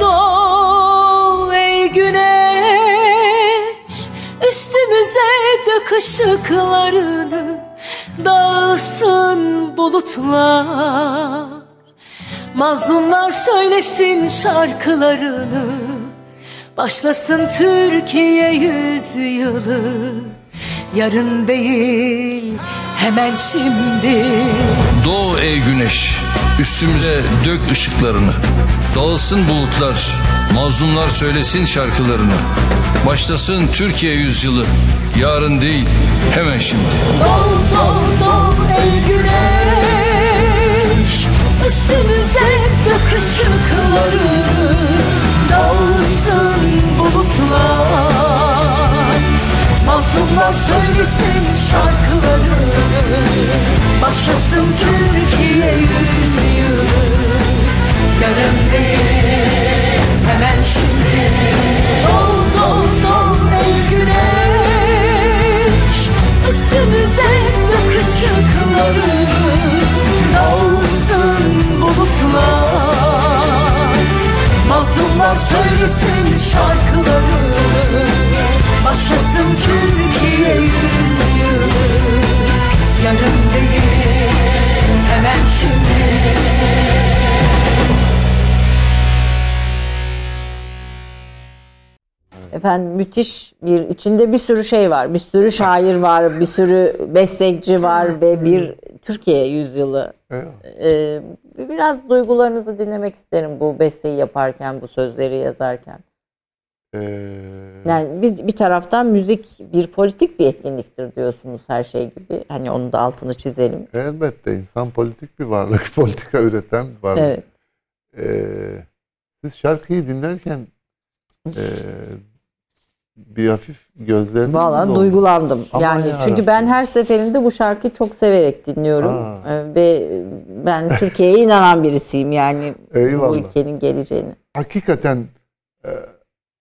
Doğ ey güneş Üstümüze dök ışıklarını Dağılsın bulutlar. Mazlumlar söylesin şarkılarını Başlasın Türkiye yüzyılı Yarın değil hemen şimdi Doğu ey güneş, üstümüze dök ışıklarını. Dağılsın bulutlar, mazlumlar söylesin şarkılarını. Başlasın Türkiye yüzyılı, yarın değil, hemen şimdi. Doğ doğ doğ ey güneş Üstümüze dök ışıklarını Dağılsın bulutlar Mazlumlar söylesin şarkılarını Başlasın Türkiye yüzyılı Yarın değil hemen şimdi. Doğ doğ doğ ey güneş. Üstümüze dök ışıklarını Dağılsın bulutlar. Mazlumlar söylesin şarkılarını Başlasın Türkiye yüzyılı Yarın değil hemen şimdi Efendim müthiş bir içinde bir sürü şey var. Bir sürü şair var, bir sürü besteci var ve bir Türkiye yüzyılı. Ee, biraz duygularınızı dinlemek isterim bu besteyi yaparken, bu sözleri yazarken. Ee, Yani bir, bir taraftan müzik bir politik bir etkinliktir diyorsunuz her şey gibi. Hani onun da altını çizelim. elbette insan politik bir varlık, politika üreten bir varlık. Evet. Ee, siz şarkıyı dinlerken ee, bir hafif gözleriniz Valla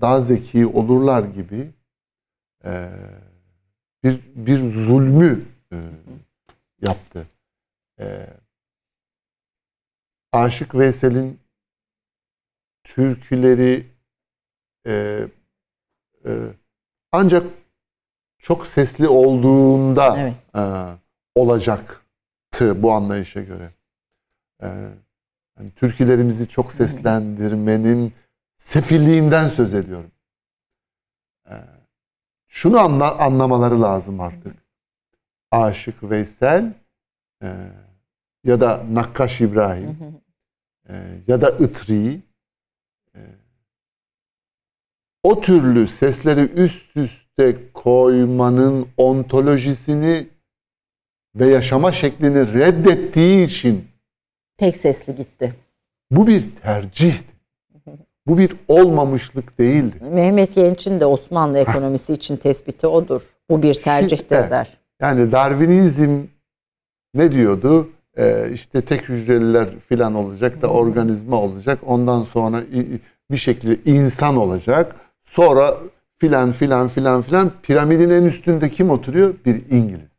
daha zeki olurlar gibi e, bir bir zulmü e, yaptı. E, Aşık Veysel'in türküleri e, e, ancak çok sesli olduğunda Evet. e, olacaktı bu anlayışa göre. E, yani türkülerimizi çok seslendirmenin sefilliğinden söz ediyorum. E, şunu anla, anlamaları lazım artık. Aşık Veysel e, ya da Nakkaş İbrahim e, ya da Itri e, o türlü sesleri üst üste koymanın ontolojisini ve yaşama şeklini reddettiği için Tek sesli gitti. bu bir tercihti. Bu bir olmamışlık değildi. Mehmet Genç'in de Osmanlı ekonomisi için tespiti odur. Bu bir tercihtir evet. der. Yani Darwinizm ne diyordu? Ee, işte tek hücreliler filan olacak da organizma olacak. Ondan sonra bir şekilde insan olacak. Sonra filan filan filan filan piramidin en üstünde kim oturuyor? Bir İngiliz.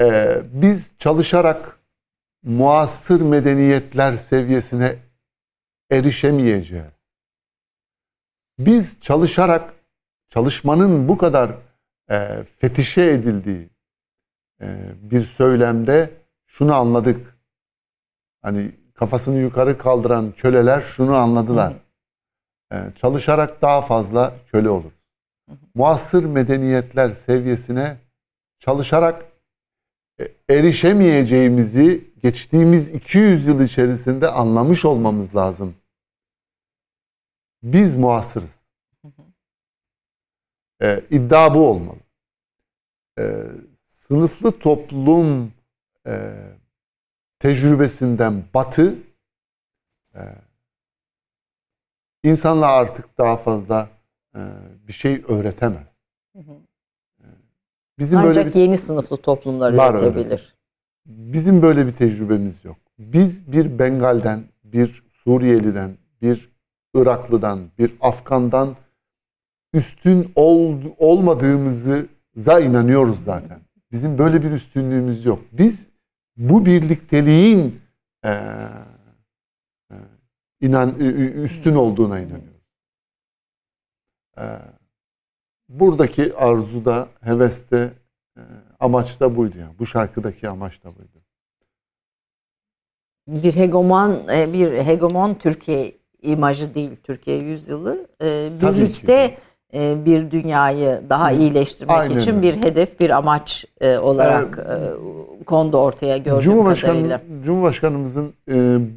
Ee, biz çalışarak muasır medeniyetler seviyesine erişemeyeceğiz. Biz çalışarak çalışmanın bu kadar e, fetişe edildiği e, bir söylemde şunu anladık. Hani kafasını yukarı kaldıran köleler şunu anladılar. E, çalışarak daha fazla köle olur. Muasır medeniyetler seviyesine çalışarak e, erişemeyeceğimizi geçtiğimiz 200 yıl içerisinde anlamış olmamız lazım. Biz muasırız. E, iddia bu olmalı. E, sınıflı toplum e, tecrübesinden batı e, insanla artık daha fazla e, bir şey öğretemez. E, Bizim Ancak böyle bir yeni sınıflı toplumlar Var öyle. Bizim böyle bir tecrübemiz yok. Biz bir Bengal'den, bir Suriyeli'den, bir Iraklı'dan, bir Afgan'dan üstün ol, olmadığımızı za inanıyoruz zaten. Bizim böyle bir üstünlüğümüz yok. Biz bu birlikteliğin eee, inan üstün olduğuna inanıyoruz. Eee, buradaki arzuda, heveste, eee, amaç da buydu yani. Bu şarkıdaki amaç da buydu. Bir hegemon e, bir hegemon Türkiye imajı değil Türkiye yüzyılı. E, Birlikte e, bir dünyayı daha iyileştirmek Aynen için öyle. bir hedef, bir amaç olarak e, kondu ortaya gördüğüm Cumhurbaşkanı, kadarıyla. Cumhurbaşkanımızın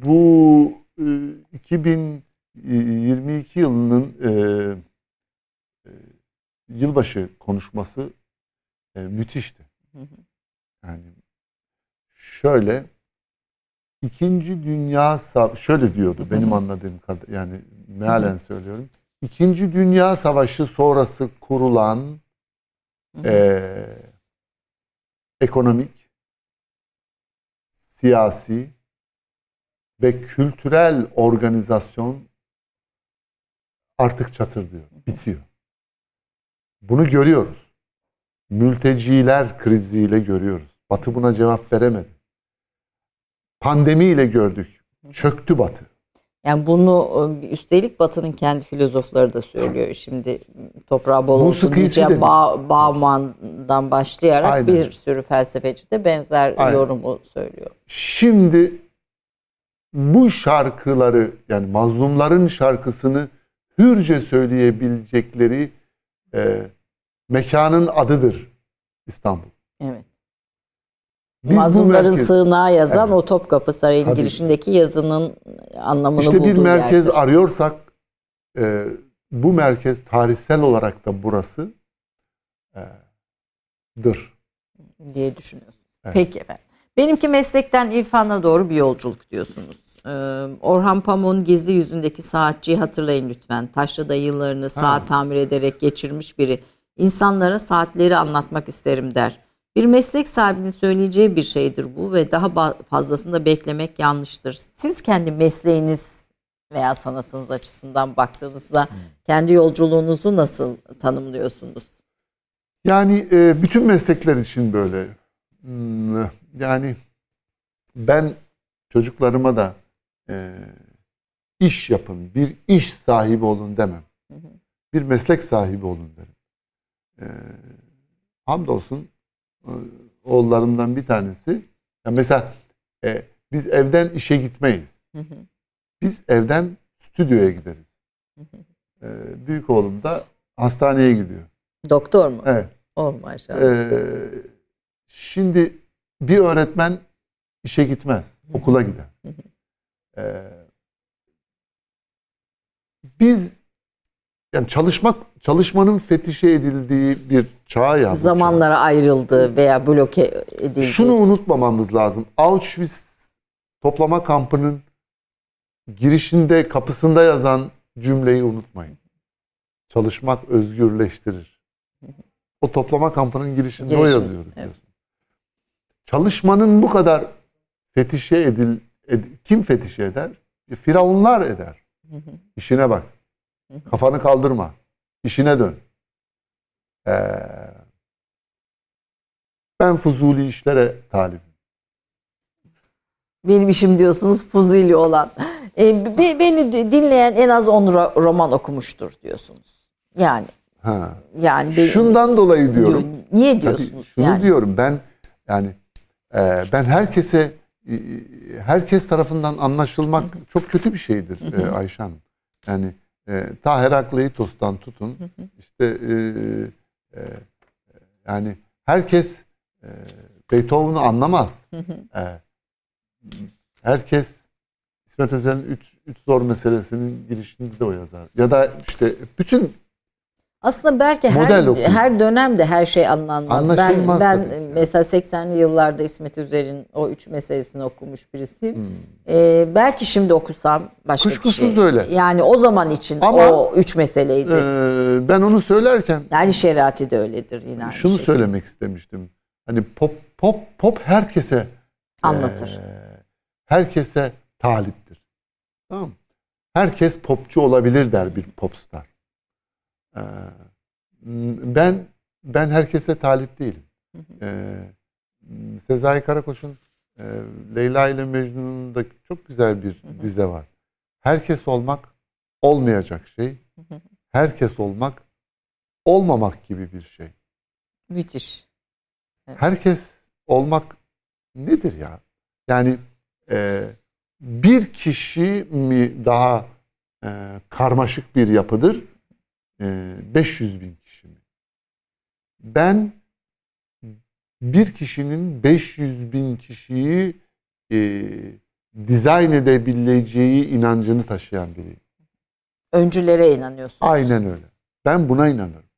bu e, 2022 yılının yılbaşı konuşması Yani şöyle İkinci Dünya Sa- şöyle diyordu benim anladığım kadar yani mealen söylüyorum. İkinci Dünya Savaşı sonrası kurulan e, ekonomik, siyasi ve kültürel organizasyon artık çatır diyor. Bitiyor. Bunu görüyoruz. Mülteciler kriziyle görüyoruz. Batı buna cevap veremedi. Pandemiyle gördük. Çöktü Batı. Yani bunu üstelik Batı'nın kendi filozofları da söylüyor. Şimdi toprağı bol olsun demiş. Ba Bauman'dan başlayarak Aynen. bir sürü felsefeci de benzer Aynen. yorumu söylüyor. Şimdi bu şarkıları yani mazlumların şarkısını hürce söyleyebilecekleri e, mekanın adıdır İstanbul. Evet. Biz Mazlumların merkez- sığınağı yazan Evet. o Topkapı Sarayı'nın Tabii. girişindeki yazının anlamını İşte bir bulduğu merkez yerdir. arıyorsak e, bu merkez tarihsel olarak da burası e, dır. diye düşünüyorsunuz. Evet. Peki efendim. Benimki meslekten irfana doğru bir yolculuk diyorsunuz. Ee, Orhan Pamuk'un Gezi yüzündeki saatçiyi hatırlayın lütfen. Taşra'da yıllarını saat tamir ederek geçirmiş biri. İnsanlara saatleri anlatmak isterim der. Bir meslek sahibinin söyleyeceği bir şeydir bu ve daha fazlasını da beklemek yanlıştır. Siz kendi mesleğiniz veya sanatınız açısından baktığınızda kendi yolculuğunuzu nasıl tanımlıyorsunuz? Yani e, bütün meslekler için böyle. Hmm, Yani ben çocuklarıma da e, iş yapın, bir iş sahibi olun demem. Bir meslek sahibi olun derim. E, hamdolsun e, oğullarımdan bir tanesi. Ya mesela e, biz evden işe gitmeyiz. Biz evden stüdyoya gideriz. E, büyük oğlum da hastaneye gidiyor. Doktor mu? Evet. Oh maşallah. Ee, şimdi bir öğretmen işe gitmez, okula gider. Ee, biz yani çalışmak çalışmanın fetişe edildiği bir çağ ya. bu çağ. Zamanlara ayrıldı veya bloke edildi. Şunu unutmamamız lazım. Auschwitz toplama kampının girişinde kapısında yazan cümleyi unutmayın. Çalışmak özgürleştirir. O toplama kampının girişinde o Girişi, yazıyor. evet. Çalışmanın bu kadar fetişe edil, ed- kim fetişe eder? Firavunlar eder. İşine bak. Kafanı kaldırma. İşine dön. Ee, ben fuzuli işlere talibim. Benim işim diyorsunuz fuzili olan. E, be- beni dinleyen en az 10 ro- roman okumuştur diyorsunuz. Yani Ha. yani be- Şundan dolayı diyorum. diyor- niye Tabii diyorsunuz? şunu yani? diyorum ben yani e, ben herkese herkes tarafından anlaşılmak çok kötü bir şeydir e, Ayşe Hanım. Yani e, ta Herakleitos'tan tutun işte e, e, yani herkes e, Beethoven'u anlamaz. E, herkes İsmet Özel'in üç, üç zor meselesinin girişinde de o yazar. Ya da işte bütün Aslında belki Model her okuyun. her dönemde her şey anlanmaz. Ben ben tabii mesela 80'li yıllarda İsmet Üzer'in o üç meselesini okumuş birisiyim. Hmm. Ee, belki şimdi okusam başka Kuşkusuz bir şey. öyle. Yani o zaman için Ama- o üç meseleydi. e, ben onu söylerken yani şeriatı de öyledir yine şunu şekilde. söylemek istemiştim. Hani pop pop pop herkese Anlatır. e, herkese taliptir. Tamam? Herkes popçu olabilir der bir popstar. E, ben ben herkese talip değilim. E, Sezai Karakoç'un e, Leyla ile Mecnun'un da çok güzel bir dize var. Herkes olmak olmayacak şey. Herkes olmak olmamak gibi bir şey. Müthiş. Herkes olmak nedir ya? Yani e, bir kişi mi daha e, karmaşık bir yapıdır? E, 500 bin kişi mi? Ben bir kişinin 500 bin kişiyi e, dizayn edebileceği inancını taşıyan biriyim. Öncülere inanıyorsunuz. Aynen öyle. Ben buna inanırım.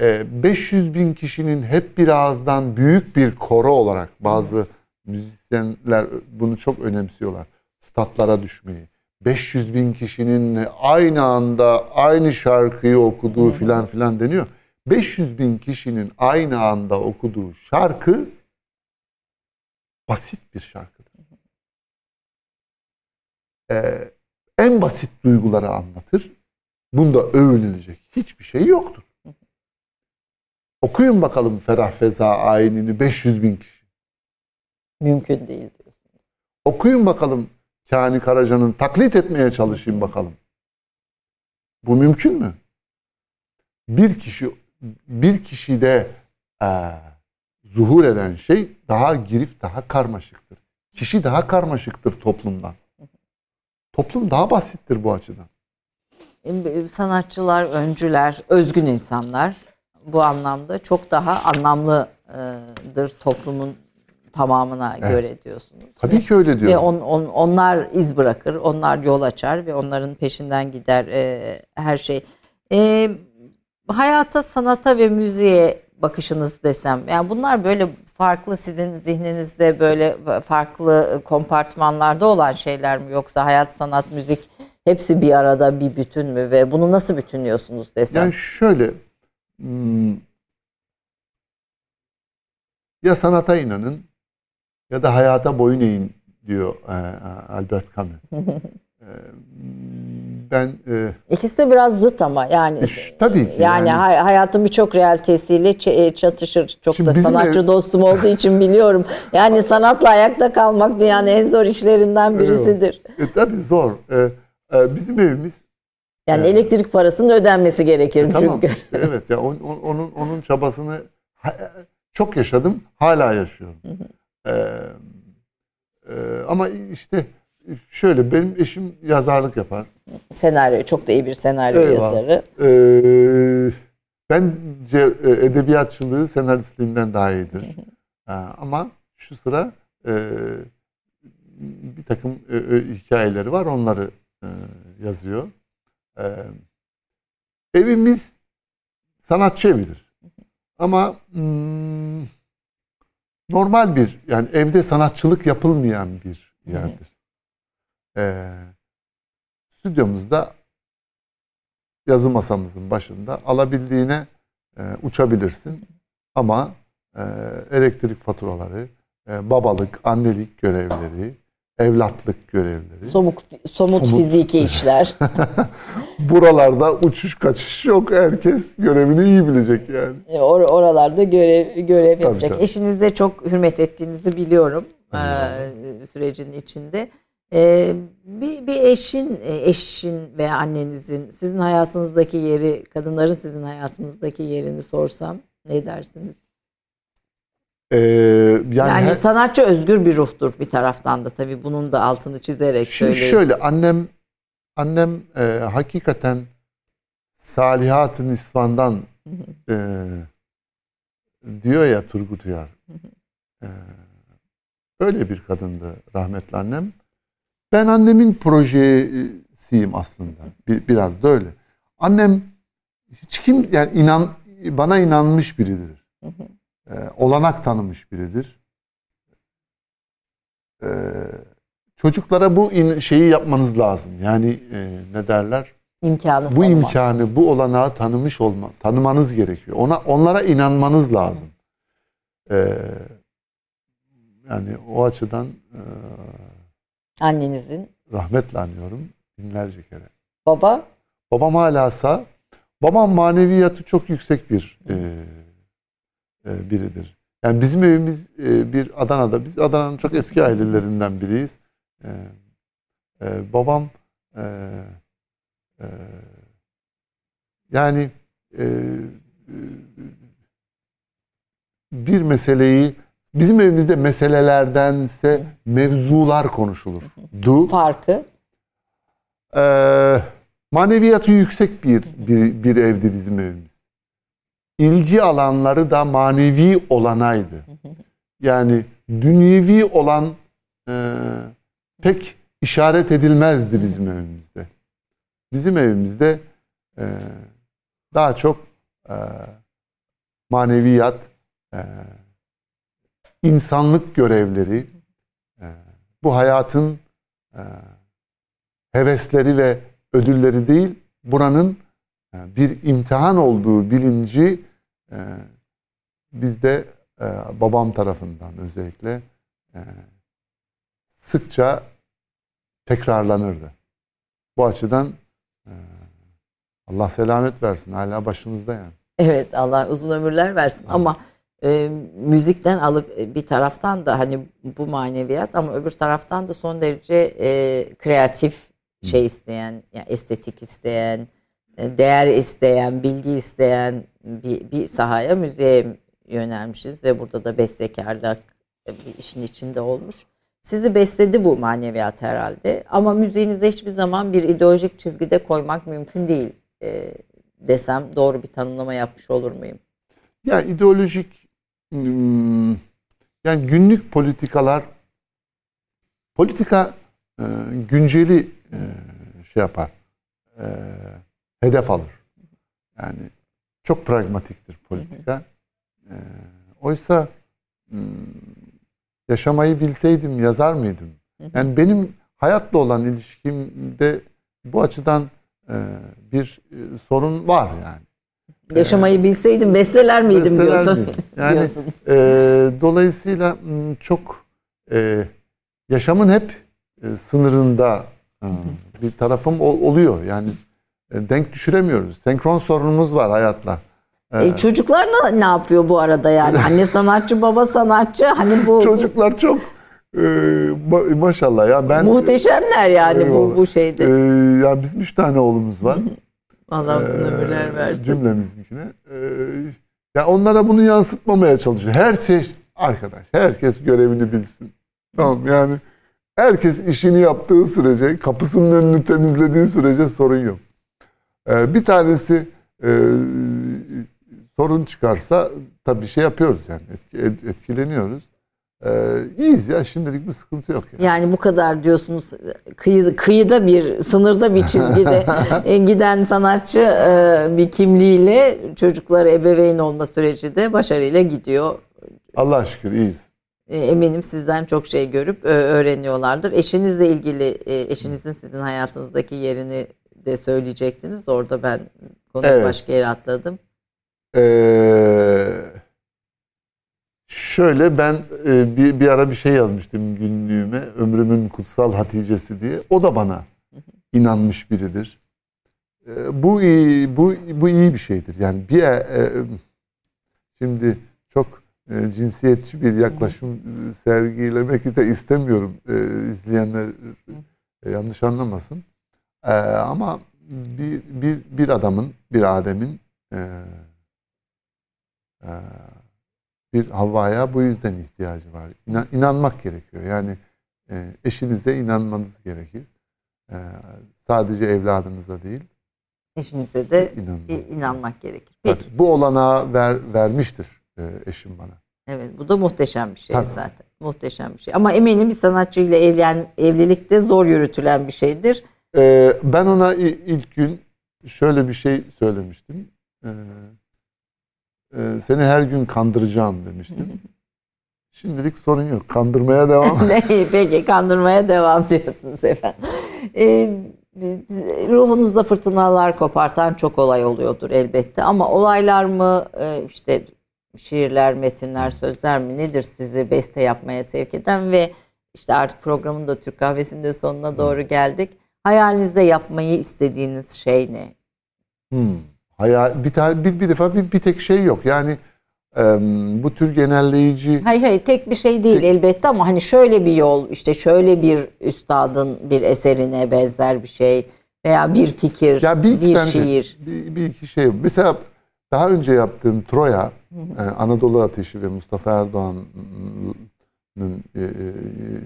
Ee, 500 bin kişinin hep bir ağızdan büyük bir koro olarak bazı müzisyenler bunu çok önemsiyorlar. Statlara düşmeyi. 500 bin kişinin aynı anda aynı şarkıyı okuduğu filan filan deniyor. 500 bin kişinin aynı anda okuduğu şarkı basit bir şarkıdır. Ee, en basit duyguları anlatır. Bunda övünülecek hiçbir şey yoktur. Okuyun bakalım Ferah Feza ayinini 500 bin kişi. Mümkün değil diyorsunuz. Okuyun bakalım Kani Karaca'nın taklit etmeye çalışayım bakalım. Bu mümkün mü? Bir kişi bir kişide eee, zuhur eden şey daha girif, daha karmaşıktır. Kişi daha karmaşıktır toplumdan. Toplum daha basittir bu açıdan. E, Sanatçılar, öncüler, özgün insanlar bu anlamda çok daha anlamlıdır toplumun tamamına göre diyorsunuz. Tabii ki öyle Ve diyorum. on, on- onlar iz bırakır, onlar yol açar ve onların peşinden gider e, her şey. E, hayata, sanata ve müziğe bakışınız desem, yani bunlar böyle farklı sizin zihninizde böyle farklı kompartmanlarda olan şeyler mi yoksa hayat, sanat, müzik hepsi bir arada bir bütün mü ve bunu nasıl bütünlüyorsunuz desem? Yani şöyle hmm, ya sanata inanın ya da hayata boyun eğin diyor e, Albert Camus. E, ben e, İkisi de biraz zıt ama yani. E, ş- tabii ki Yani, yani. hay- hayatın birçok realitesiyle ç- e, çatışır. Çok Şimdi da sanatçı ev- dostum olduğu için biliyorum. Yani sanatla ayakta kalmak dünyanın en zor işlerinden birisidir. e, tabii zor. E, e, bizim evimiz Yani elektrik parasının ödenmesi gerekir E, tamam çünkü. işte, evet ya on- on- onun onun çabasını çok yaşadım, hala yaşıyorum. E, e, ama işte şöyle benim eşim yazarlık yapar. Senaryo çok da iyi bir senaryo Eyvallah. yazarı. Ee, bence e, edebiyatçılığı senaristliğinden daha iyidir. E, ama şu sıra e, bir takım e, e, hikayeleri var. Onları e, yazıyor. E, evimiz sanatçı evidir. Ama hmm, normal bir yani evde sanatçılık yapılmayan bir yerdir. E, stüdyomuzda yazı masamızın başında alabildiğine e, uçabilirsin. Ama e, elektrik faturaları, e, babalık, annelik görevleri, evlatlık görevleri. Somut, somut, Somut. fiziki işler. Buralarda uçuş kaçış yok. Herkes görevini iyi bilecek yani. E, or- oralarda görev görev yapacak. tabii. Eşinize çok hürmet ettiğinizi biliyorum e, sürecin içinde. E, bir, bir eşin, e, eşin veya annenizin sizin hayatınızdaki yeri, kadınların sizin hayatınızdaki yerini sorsam ne dersiniz? Ee, yani Yani, her- sanatçı özgür bir ruhtur bir taraftan da tabii bunun da altını çizerek Şimdi söyleyeyim. şöyle annem annem e, hakikaten Salihat-ı Nisvan'dan e, diyor ya Turgut Uyar. E, öyle bir kadındı rahmetli annem. Ben annemin projesiyim aslında. Bir, biraz da öyle. Annem hiç kim yani inan bana inanmış biridir. E, olanak tanımış biridir. E, çocuklara bu in- şeyi yapmanız lazım. Yani e, ne derler? İmkanı Bu tanımak. imkanı, bu olanağı tanımış olma, tanımanız gerekiyor. Ona onlara inanmanız lazım. E, yani o açıdan e, Annenizin rahmetle anıyorum binlerce kere. baba Babam hala sağ. Babam maneviyatı çok yüksek bir e, biridir. Yani bizim evimiz e, bir Adana'da. Biz Adana'nın çok eski ailelerinden biriyiz. E, e, babam e, e, yani e, e, bir meseleyi bizim evimizde meselelerdense mevzular konuşulur. Du. farkı Ee, maneviyatı yüksek bir, bir bir evdi bizim evimiz. İlgi alanları da manevi olanaydı. Yani dünyevi olan e, pek işaret edilmezdi bizim evimizde. Bizim evimizde e, daha çok e, maneviyat, e, insanlık görevleri, e, bu hayatın e, hevesleri ve ödülleri değil, buranın bir imtihan olduğu bilinci e, bizde e, babam tarafından özellikle e, sıkça tekrarlanırdı. Bu açıdan e, Allah selamet versin. Hala başımızda yani. Evet Allah uzun ömürler versin ama e, müzikten alıp e, bir taraftan da hani bu maneviyat ama öbür taraftan da son derece e, kreatif şey isteyen, yani estetik isteyen, e, değer isteyen, bilgi isteyen bir, bir sahaya müziğe yönelmişiz ve burada da bestekarlık e, bir işin içinde olmuş. Sizi besledi bu maneviyat herhalde ama müziğinizde hiçbir zaman bir ideolojik çizgide koymak mümkün değil e, desem doğru bir tanımlama yapmış olur muyum? Ya ideolojik hmm, yani günlük politikalar politika e, günceli e, şey yapar. e, hedef alır. Yani çok pragmatiktir politika. E, oysa hmm, yaşamayı bilseydim yazar mıydım? Yani benim hayatla olan ilişkimde bu açıdan e, bir e, sorun var yani. Yaşamayı bilseydim besteler miydim Besteler diyorsun. miydim? Yani diyorsunuz. e, dolayısıyla m, çok e, yaşamın hep e, sınırında e, bir tarafım ol- oluyor. Yani denk düşüremiyoruz. Senkron sorunumuz var hayatla. E, E, çocuklar ne, ne yapıyor bu arada yani? Anne sanatçı, baba sanatçı. Hani bu çocuklar çok e, ma- maşallah ya ben muhteşemler yani bu Eyvallah. bu şeyde. e, ya biz üç tane oğlumuz var. Allah uzun Ee, ömürler versin. Cümlemizinkine. Ee, ya onlara bunu yansıtmamaya çalışıyor. Her şey arkadaş, herkes görevini bilsin. Tamam yani herkes işini yaptığı sürece, kapısının önünü temizlediği sürece sorun yok. Ee, bir tanesi e, sorun çıkarsa tabii şey yapıyoruz yani etki- et- etkileniyoruz. Ee, iyiyiz ya şimdilik bir sıkıntı yok. Yani. Yani bu kadar diyorsunuz kıyı, kıyıda bir sınırda bir çizgide e, giden sanatçı e, bir kimliğiyle çocukları ebeveyn olma süreci de başarıyla gidiyor. Allah'a şükür iyiyiz. E, Eminim sizden çok şey görüp e, öğreniyorlardır. Eşinizle ilgili e, eşinizin sizin hayatınızdaki yerini de söyleyecektiniz. Orada ben konuyu Evet. başka yere atladım. Ee, şöyle ben e, bir, bir ara bir şey yazmıştım günlüğüme. Ömrümün kutsal Hatice'si diye. O da bana inanmış biridir. Ee, bu iyi, bu bu iyi bir şeydir. Yani bir e, e, şimdi çok e, cinsiyetçi bir yaklaşım e, sergilemek de istemiyorum. E, izleyenler e, yanlış anlamasın. E, ama bir, bir bir adamın, bir Adem'in e, ee, bir Havva'ya bu yüzden ihtiyacı var. İnan, inanmak gerekiyor. Yani e, eşinize inanmanız gerekir. Ee, sadece evladınıza değil. Eşinize de İnanmak. e, inanmak gerekir. Peki. Bu olanağı ver, vermiştir e, eşim bana. Evet bu da muhteşem bir şey Tabii. zaten. Muhteşem bir şey. Ama eminim bir sanatçıyla evlen, evlilikte zor yürütülen bir şeydir. Ee, ben ona ilk gün şöyle bir şey söylemiştim. Ee, e, seni her gün kandıracağım demiştim. Şimdilik sorun yok. Kandırmaya devam. Ne, Peki kandırmaya devam diyorsunuz efendim. Ee, ruhunuzda fırtınalar kopartan çok olay oluyordur elbette. Ama olaylar mı e, işte şiirler, metinler, sözler mi nedir sizi beste yapmaya sevk eden ve işte artık programın da Türk Kahvesi'nde sonuna doğru geldik. Hayalinizde yapmayı istediğiniz şey ne? Hmm. Hayal, bir, tane, bir, bir defa bir, bir tek şey yok. Yani bu tür genelleyici Hayır hayır tek bir şey değil elbette ama hani şöyle bir yol işte şöyle bir üstadın bir eserine benzer bir şey veya bir fikir, Ya bir, bir tane şey- şiir. bir, bir iki şey. Mesela daha önce yaptığım Troya, e, Anadolu Ateşi ve Mustafa Erdoğan'ın e, e,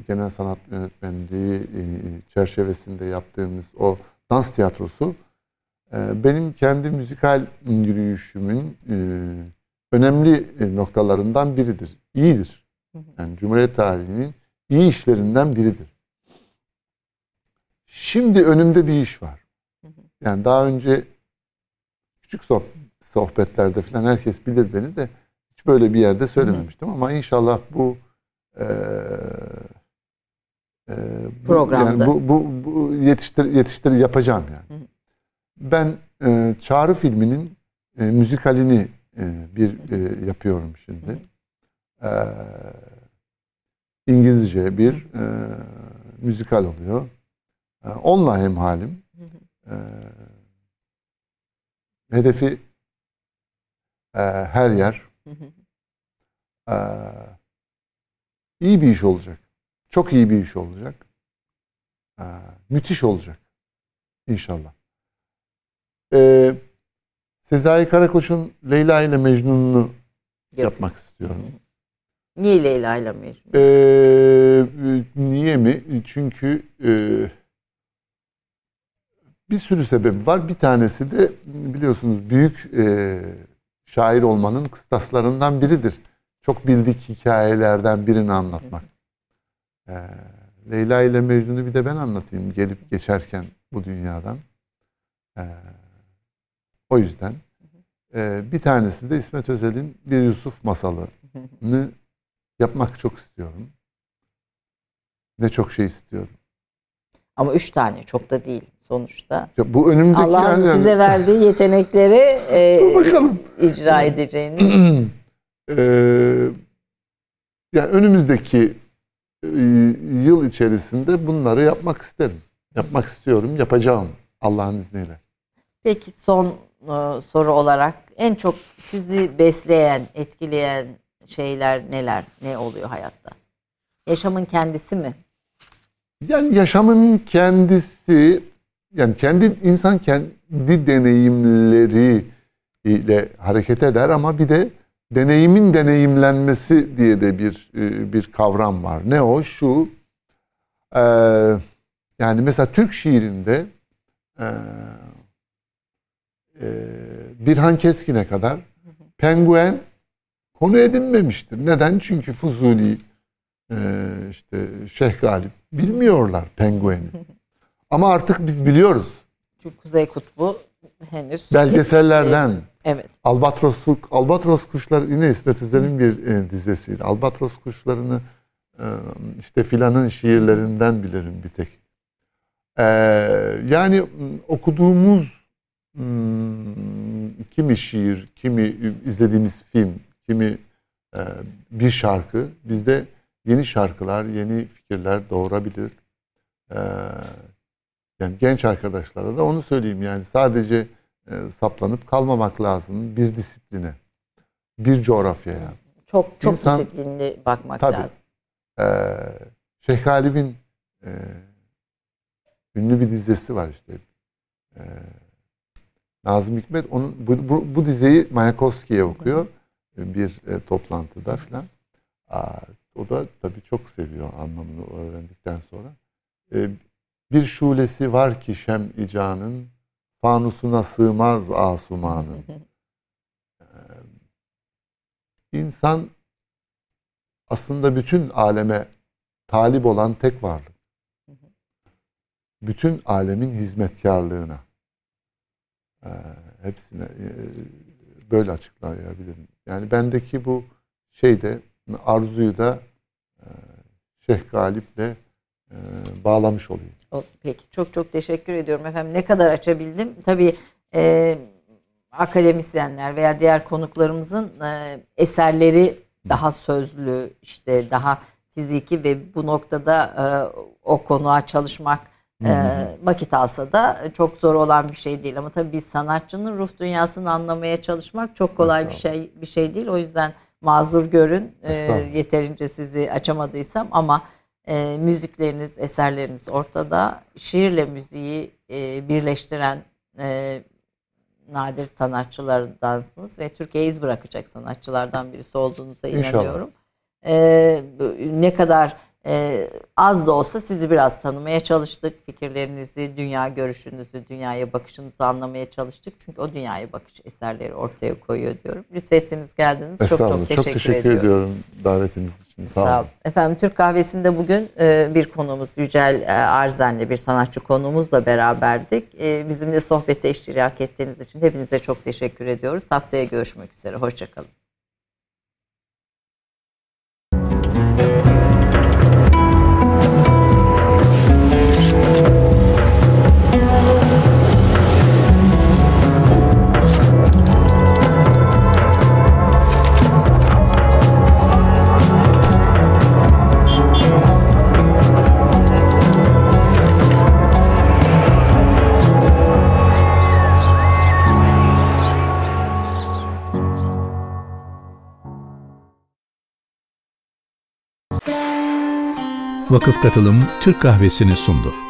genel sanat yönetmenliği e, çerçevesinde yaptığımız o dans tiyatrosu e, benim kendi müzikal yürüyüşümün e, önemli e, noktalarından biridir. İyidir. Yani Cumhuriyet tarihinin iyi işlerinden biridir. Şimdi önümde bir iş var. Yani daha önce küçük soh- sohbetlerde falan herkes bilir beni de hiç böyle bir yerde söylememiştim ama inşallah bu eee, bu- Programda. yani bu, bu, bu yetiştir, yetiştir yapacağım yani. Ben eee, Çağrı filminin eee, müzikalini eee, bir eee, yapıyorum şimdi. Eee, İngilizce bir eee, müzikal oluyor. Eee, onunla hemhalim. Eee, hedefi eee, her yer. Eee, iyi bir iş olacak. Çok iyi bir iş olacak. Eee, müthiş olacak. İnşallah. Eee Sezai Karakoç'un Leyla ile Mecnun'unu yapmak istiyorum. Niye Leyla ile Mecnun? Ee, niye mi? Çünkü e, bir sürü sebebi var. Bir tanesi de biliyorsunuz büyük e, şair olmanın kıstaslarından biridir. Çok bildik hikayelerden birini anlatmak. Ee, Leyla ile Mecnun'u bir de ben anlatayım gelip geçerken bu dünyadan. Ee, o yüzden. Ee, bir tanesi de İsmet Özel'in Bir Yusuf masalını yapmak çok istiyorum. Ne çok şey istiyorum. Ama üç tane çok da değil sonuçta. Ya bu önümdeki Allah'ın yani- size verdiği yetenekleri e, icra edeceğiniz. Ee, yani önümüzdeki e, yıl içerisinde bunları yapmak isterim. Yapmak istiyorum, yapacağım Allah'ın izniyle. Peki son e, soru olarak en çok sizi besleyen, etkileyen şeyler neler? Ne oluyor hayatta? Yaşamın kendisi mi? Yani yaşamın kendisi, yani kendi insan kendi deneyimleri ile hareket eder ama bir de deneyimin deneyimlenmesi diye de bir e, bir kavram var. Ne o? Şu. e, yani mesela Türk şiirinde e, e, Birhan Keskin'e kadar penguen konu edinmemiştir. Neden? Çünkü Fuzuli, e, işte Şeyh Galip bilmiyorlar pengueni. Ama artık biz biliyoruz. Çünkü Kuzey Kutbu henüz Belgesellerden. Evet. Albatrosluk, albatros kuşlar yine İsmet Özel'in bir e, dizesiydi. Albatros kuşlarını e, işte filanın şiirlerinden bilirim bir tek. E, yani okuduğumuz kimi şiir, kimi izlediğimiz film, kimi e, bir şarkı bizde yeni şarkılar, yeni fikirler doğurabilir. E, yani genç arkadaşlara da onu söyleyeyim yani sadece e, saplanıp kalmamak lazım bir disipline, bir coğrafyaya. Çok çok İnsan- disiplinli bakmak Tabii. lazım. Ee, Şeyh Galip'in e, ünlü bir dizesi var işte. Ee, Nazım Hikmet onun bu, bu, bu dizeyi Mayakovski'ye okuyor e, bir e, toplantıda filan. O da tabii çok seviyor anlamını öğrendikten sonra. Ee, bir şulesi var ki şem icanın fanusuna sığmaz asumanın. İnsan aslında bütün aleme talip olan tek varlık. Bütün alemin hizmetkarlığına. Ee, hepsine e, böyle açıklayabilirim. Yani bendeki bu şeyde arzuyu da e, Şeyh Galip'le bağlamış olayım. O- Peki çok çok teşekkür ediyorum efendim. Ne kadar açabildim? Tabii e, akademisyenler veya diğer konuklarımızın e, eserleri daha sözlü, işte daha fiziki ve bu noktada e, o konuğa çalışmak e, vakit alsa da çok zor olan bir şey değil. Ama tabii bir sanatçının ruh dünyasını anlamaya çalışmak çok kolay bir şey bir şey değil. O yüzden mazur görün. E, yeterince sizi açamadıysam ama e, müzikleriniz, eserleriniz ortada. Şiirle müziği e, birleştiren e, nadir sanatçılardansınız ve Türkiye'ye iz bırakacak sanatçılardan birisi olduğunuza İnşallah. inanıyorum. E, ne kadar e, az da olsa sizi biraz tanımaya çalıştık. Fikirlerinizi, dünya görüşünüzü, dünyaya bakışınızı anlamaya çalıştık. Çünkü o dünyaya bakış eserleri ortaya koyuyor diyorum. Lütfettiniz geldiniz. Çok çok teşekkür, Çok teşekkür ediyorum. ediyorum davetiniz için. Sağ, Sağ olun. Efendim Türk Kahvesi'nde bugün e, bir konuğumuz Yücel e, Arzen'le bir sanatçı konuğumuzla beraberdik. E, bizimle sohbete iştirak ettiğiniz için hepinize çok teşekkür ediyoruz. Haftaya görüşmek üzere. Hoşçakalın. Vakıf Katılım Türk Kahvesi'ni sundu.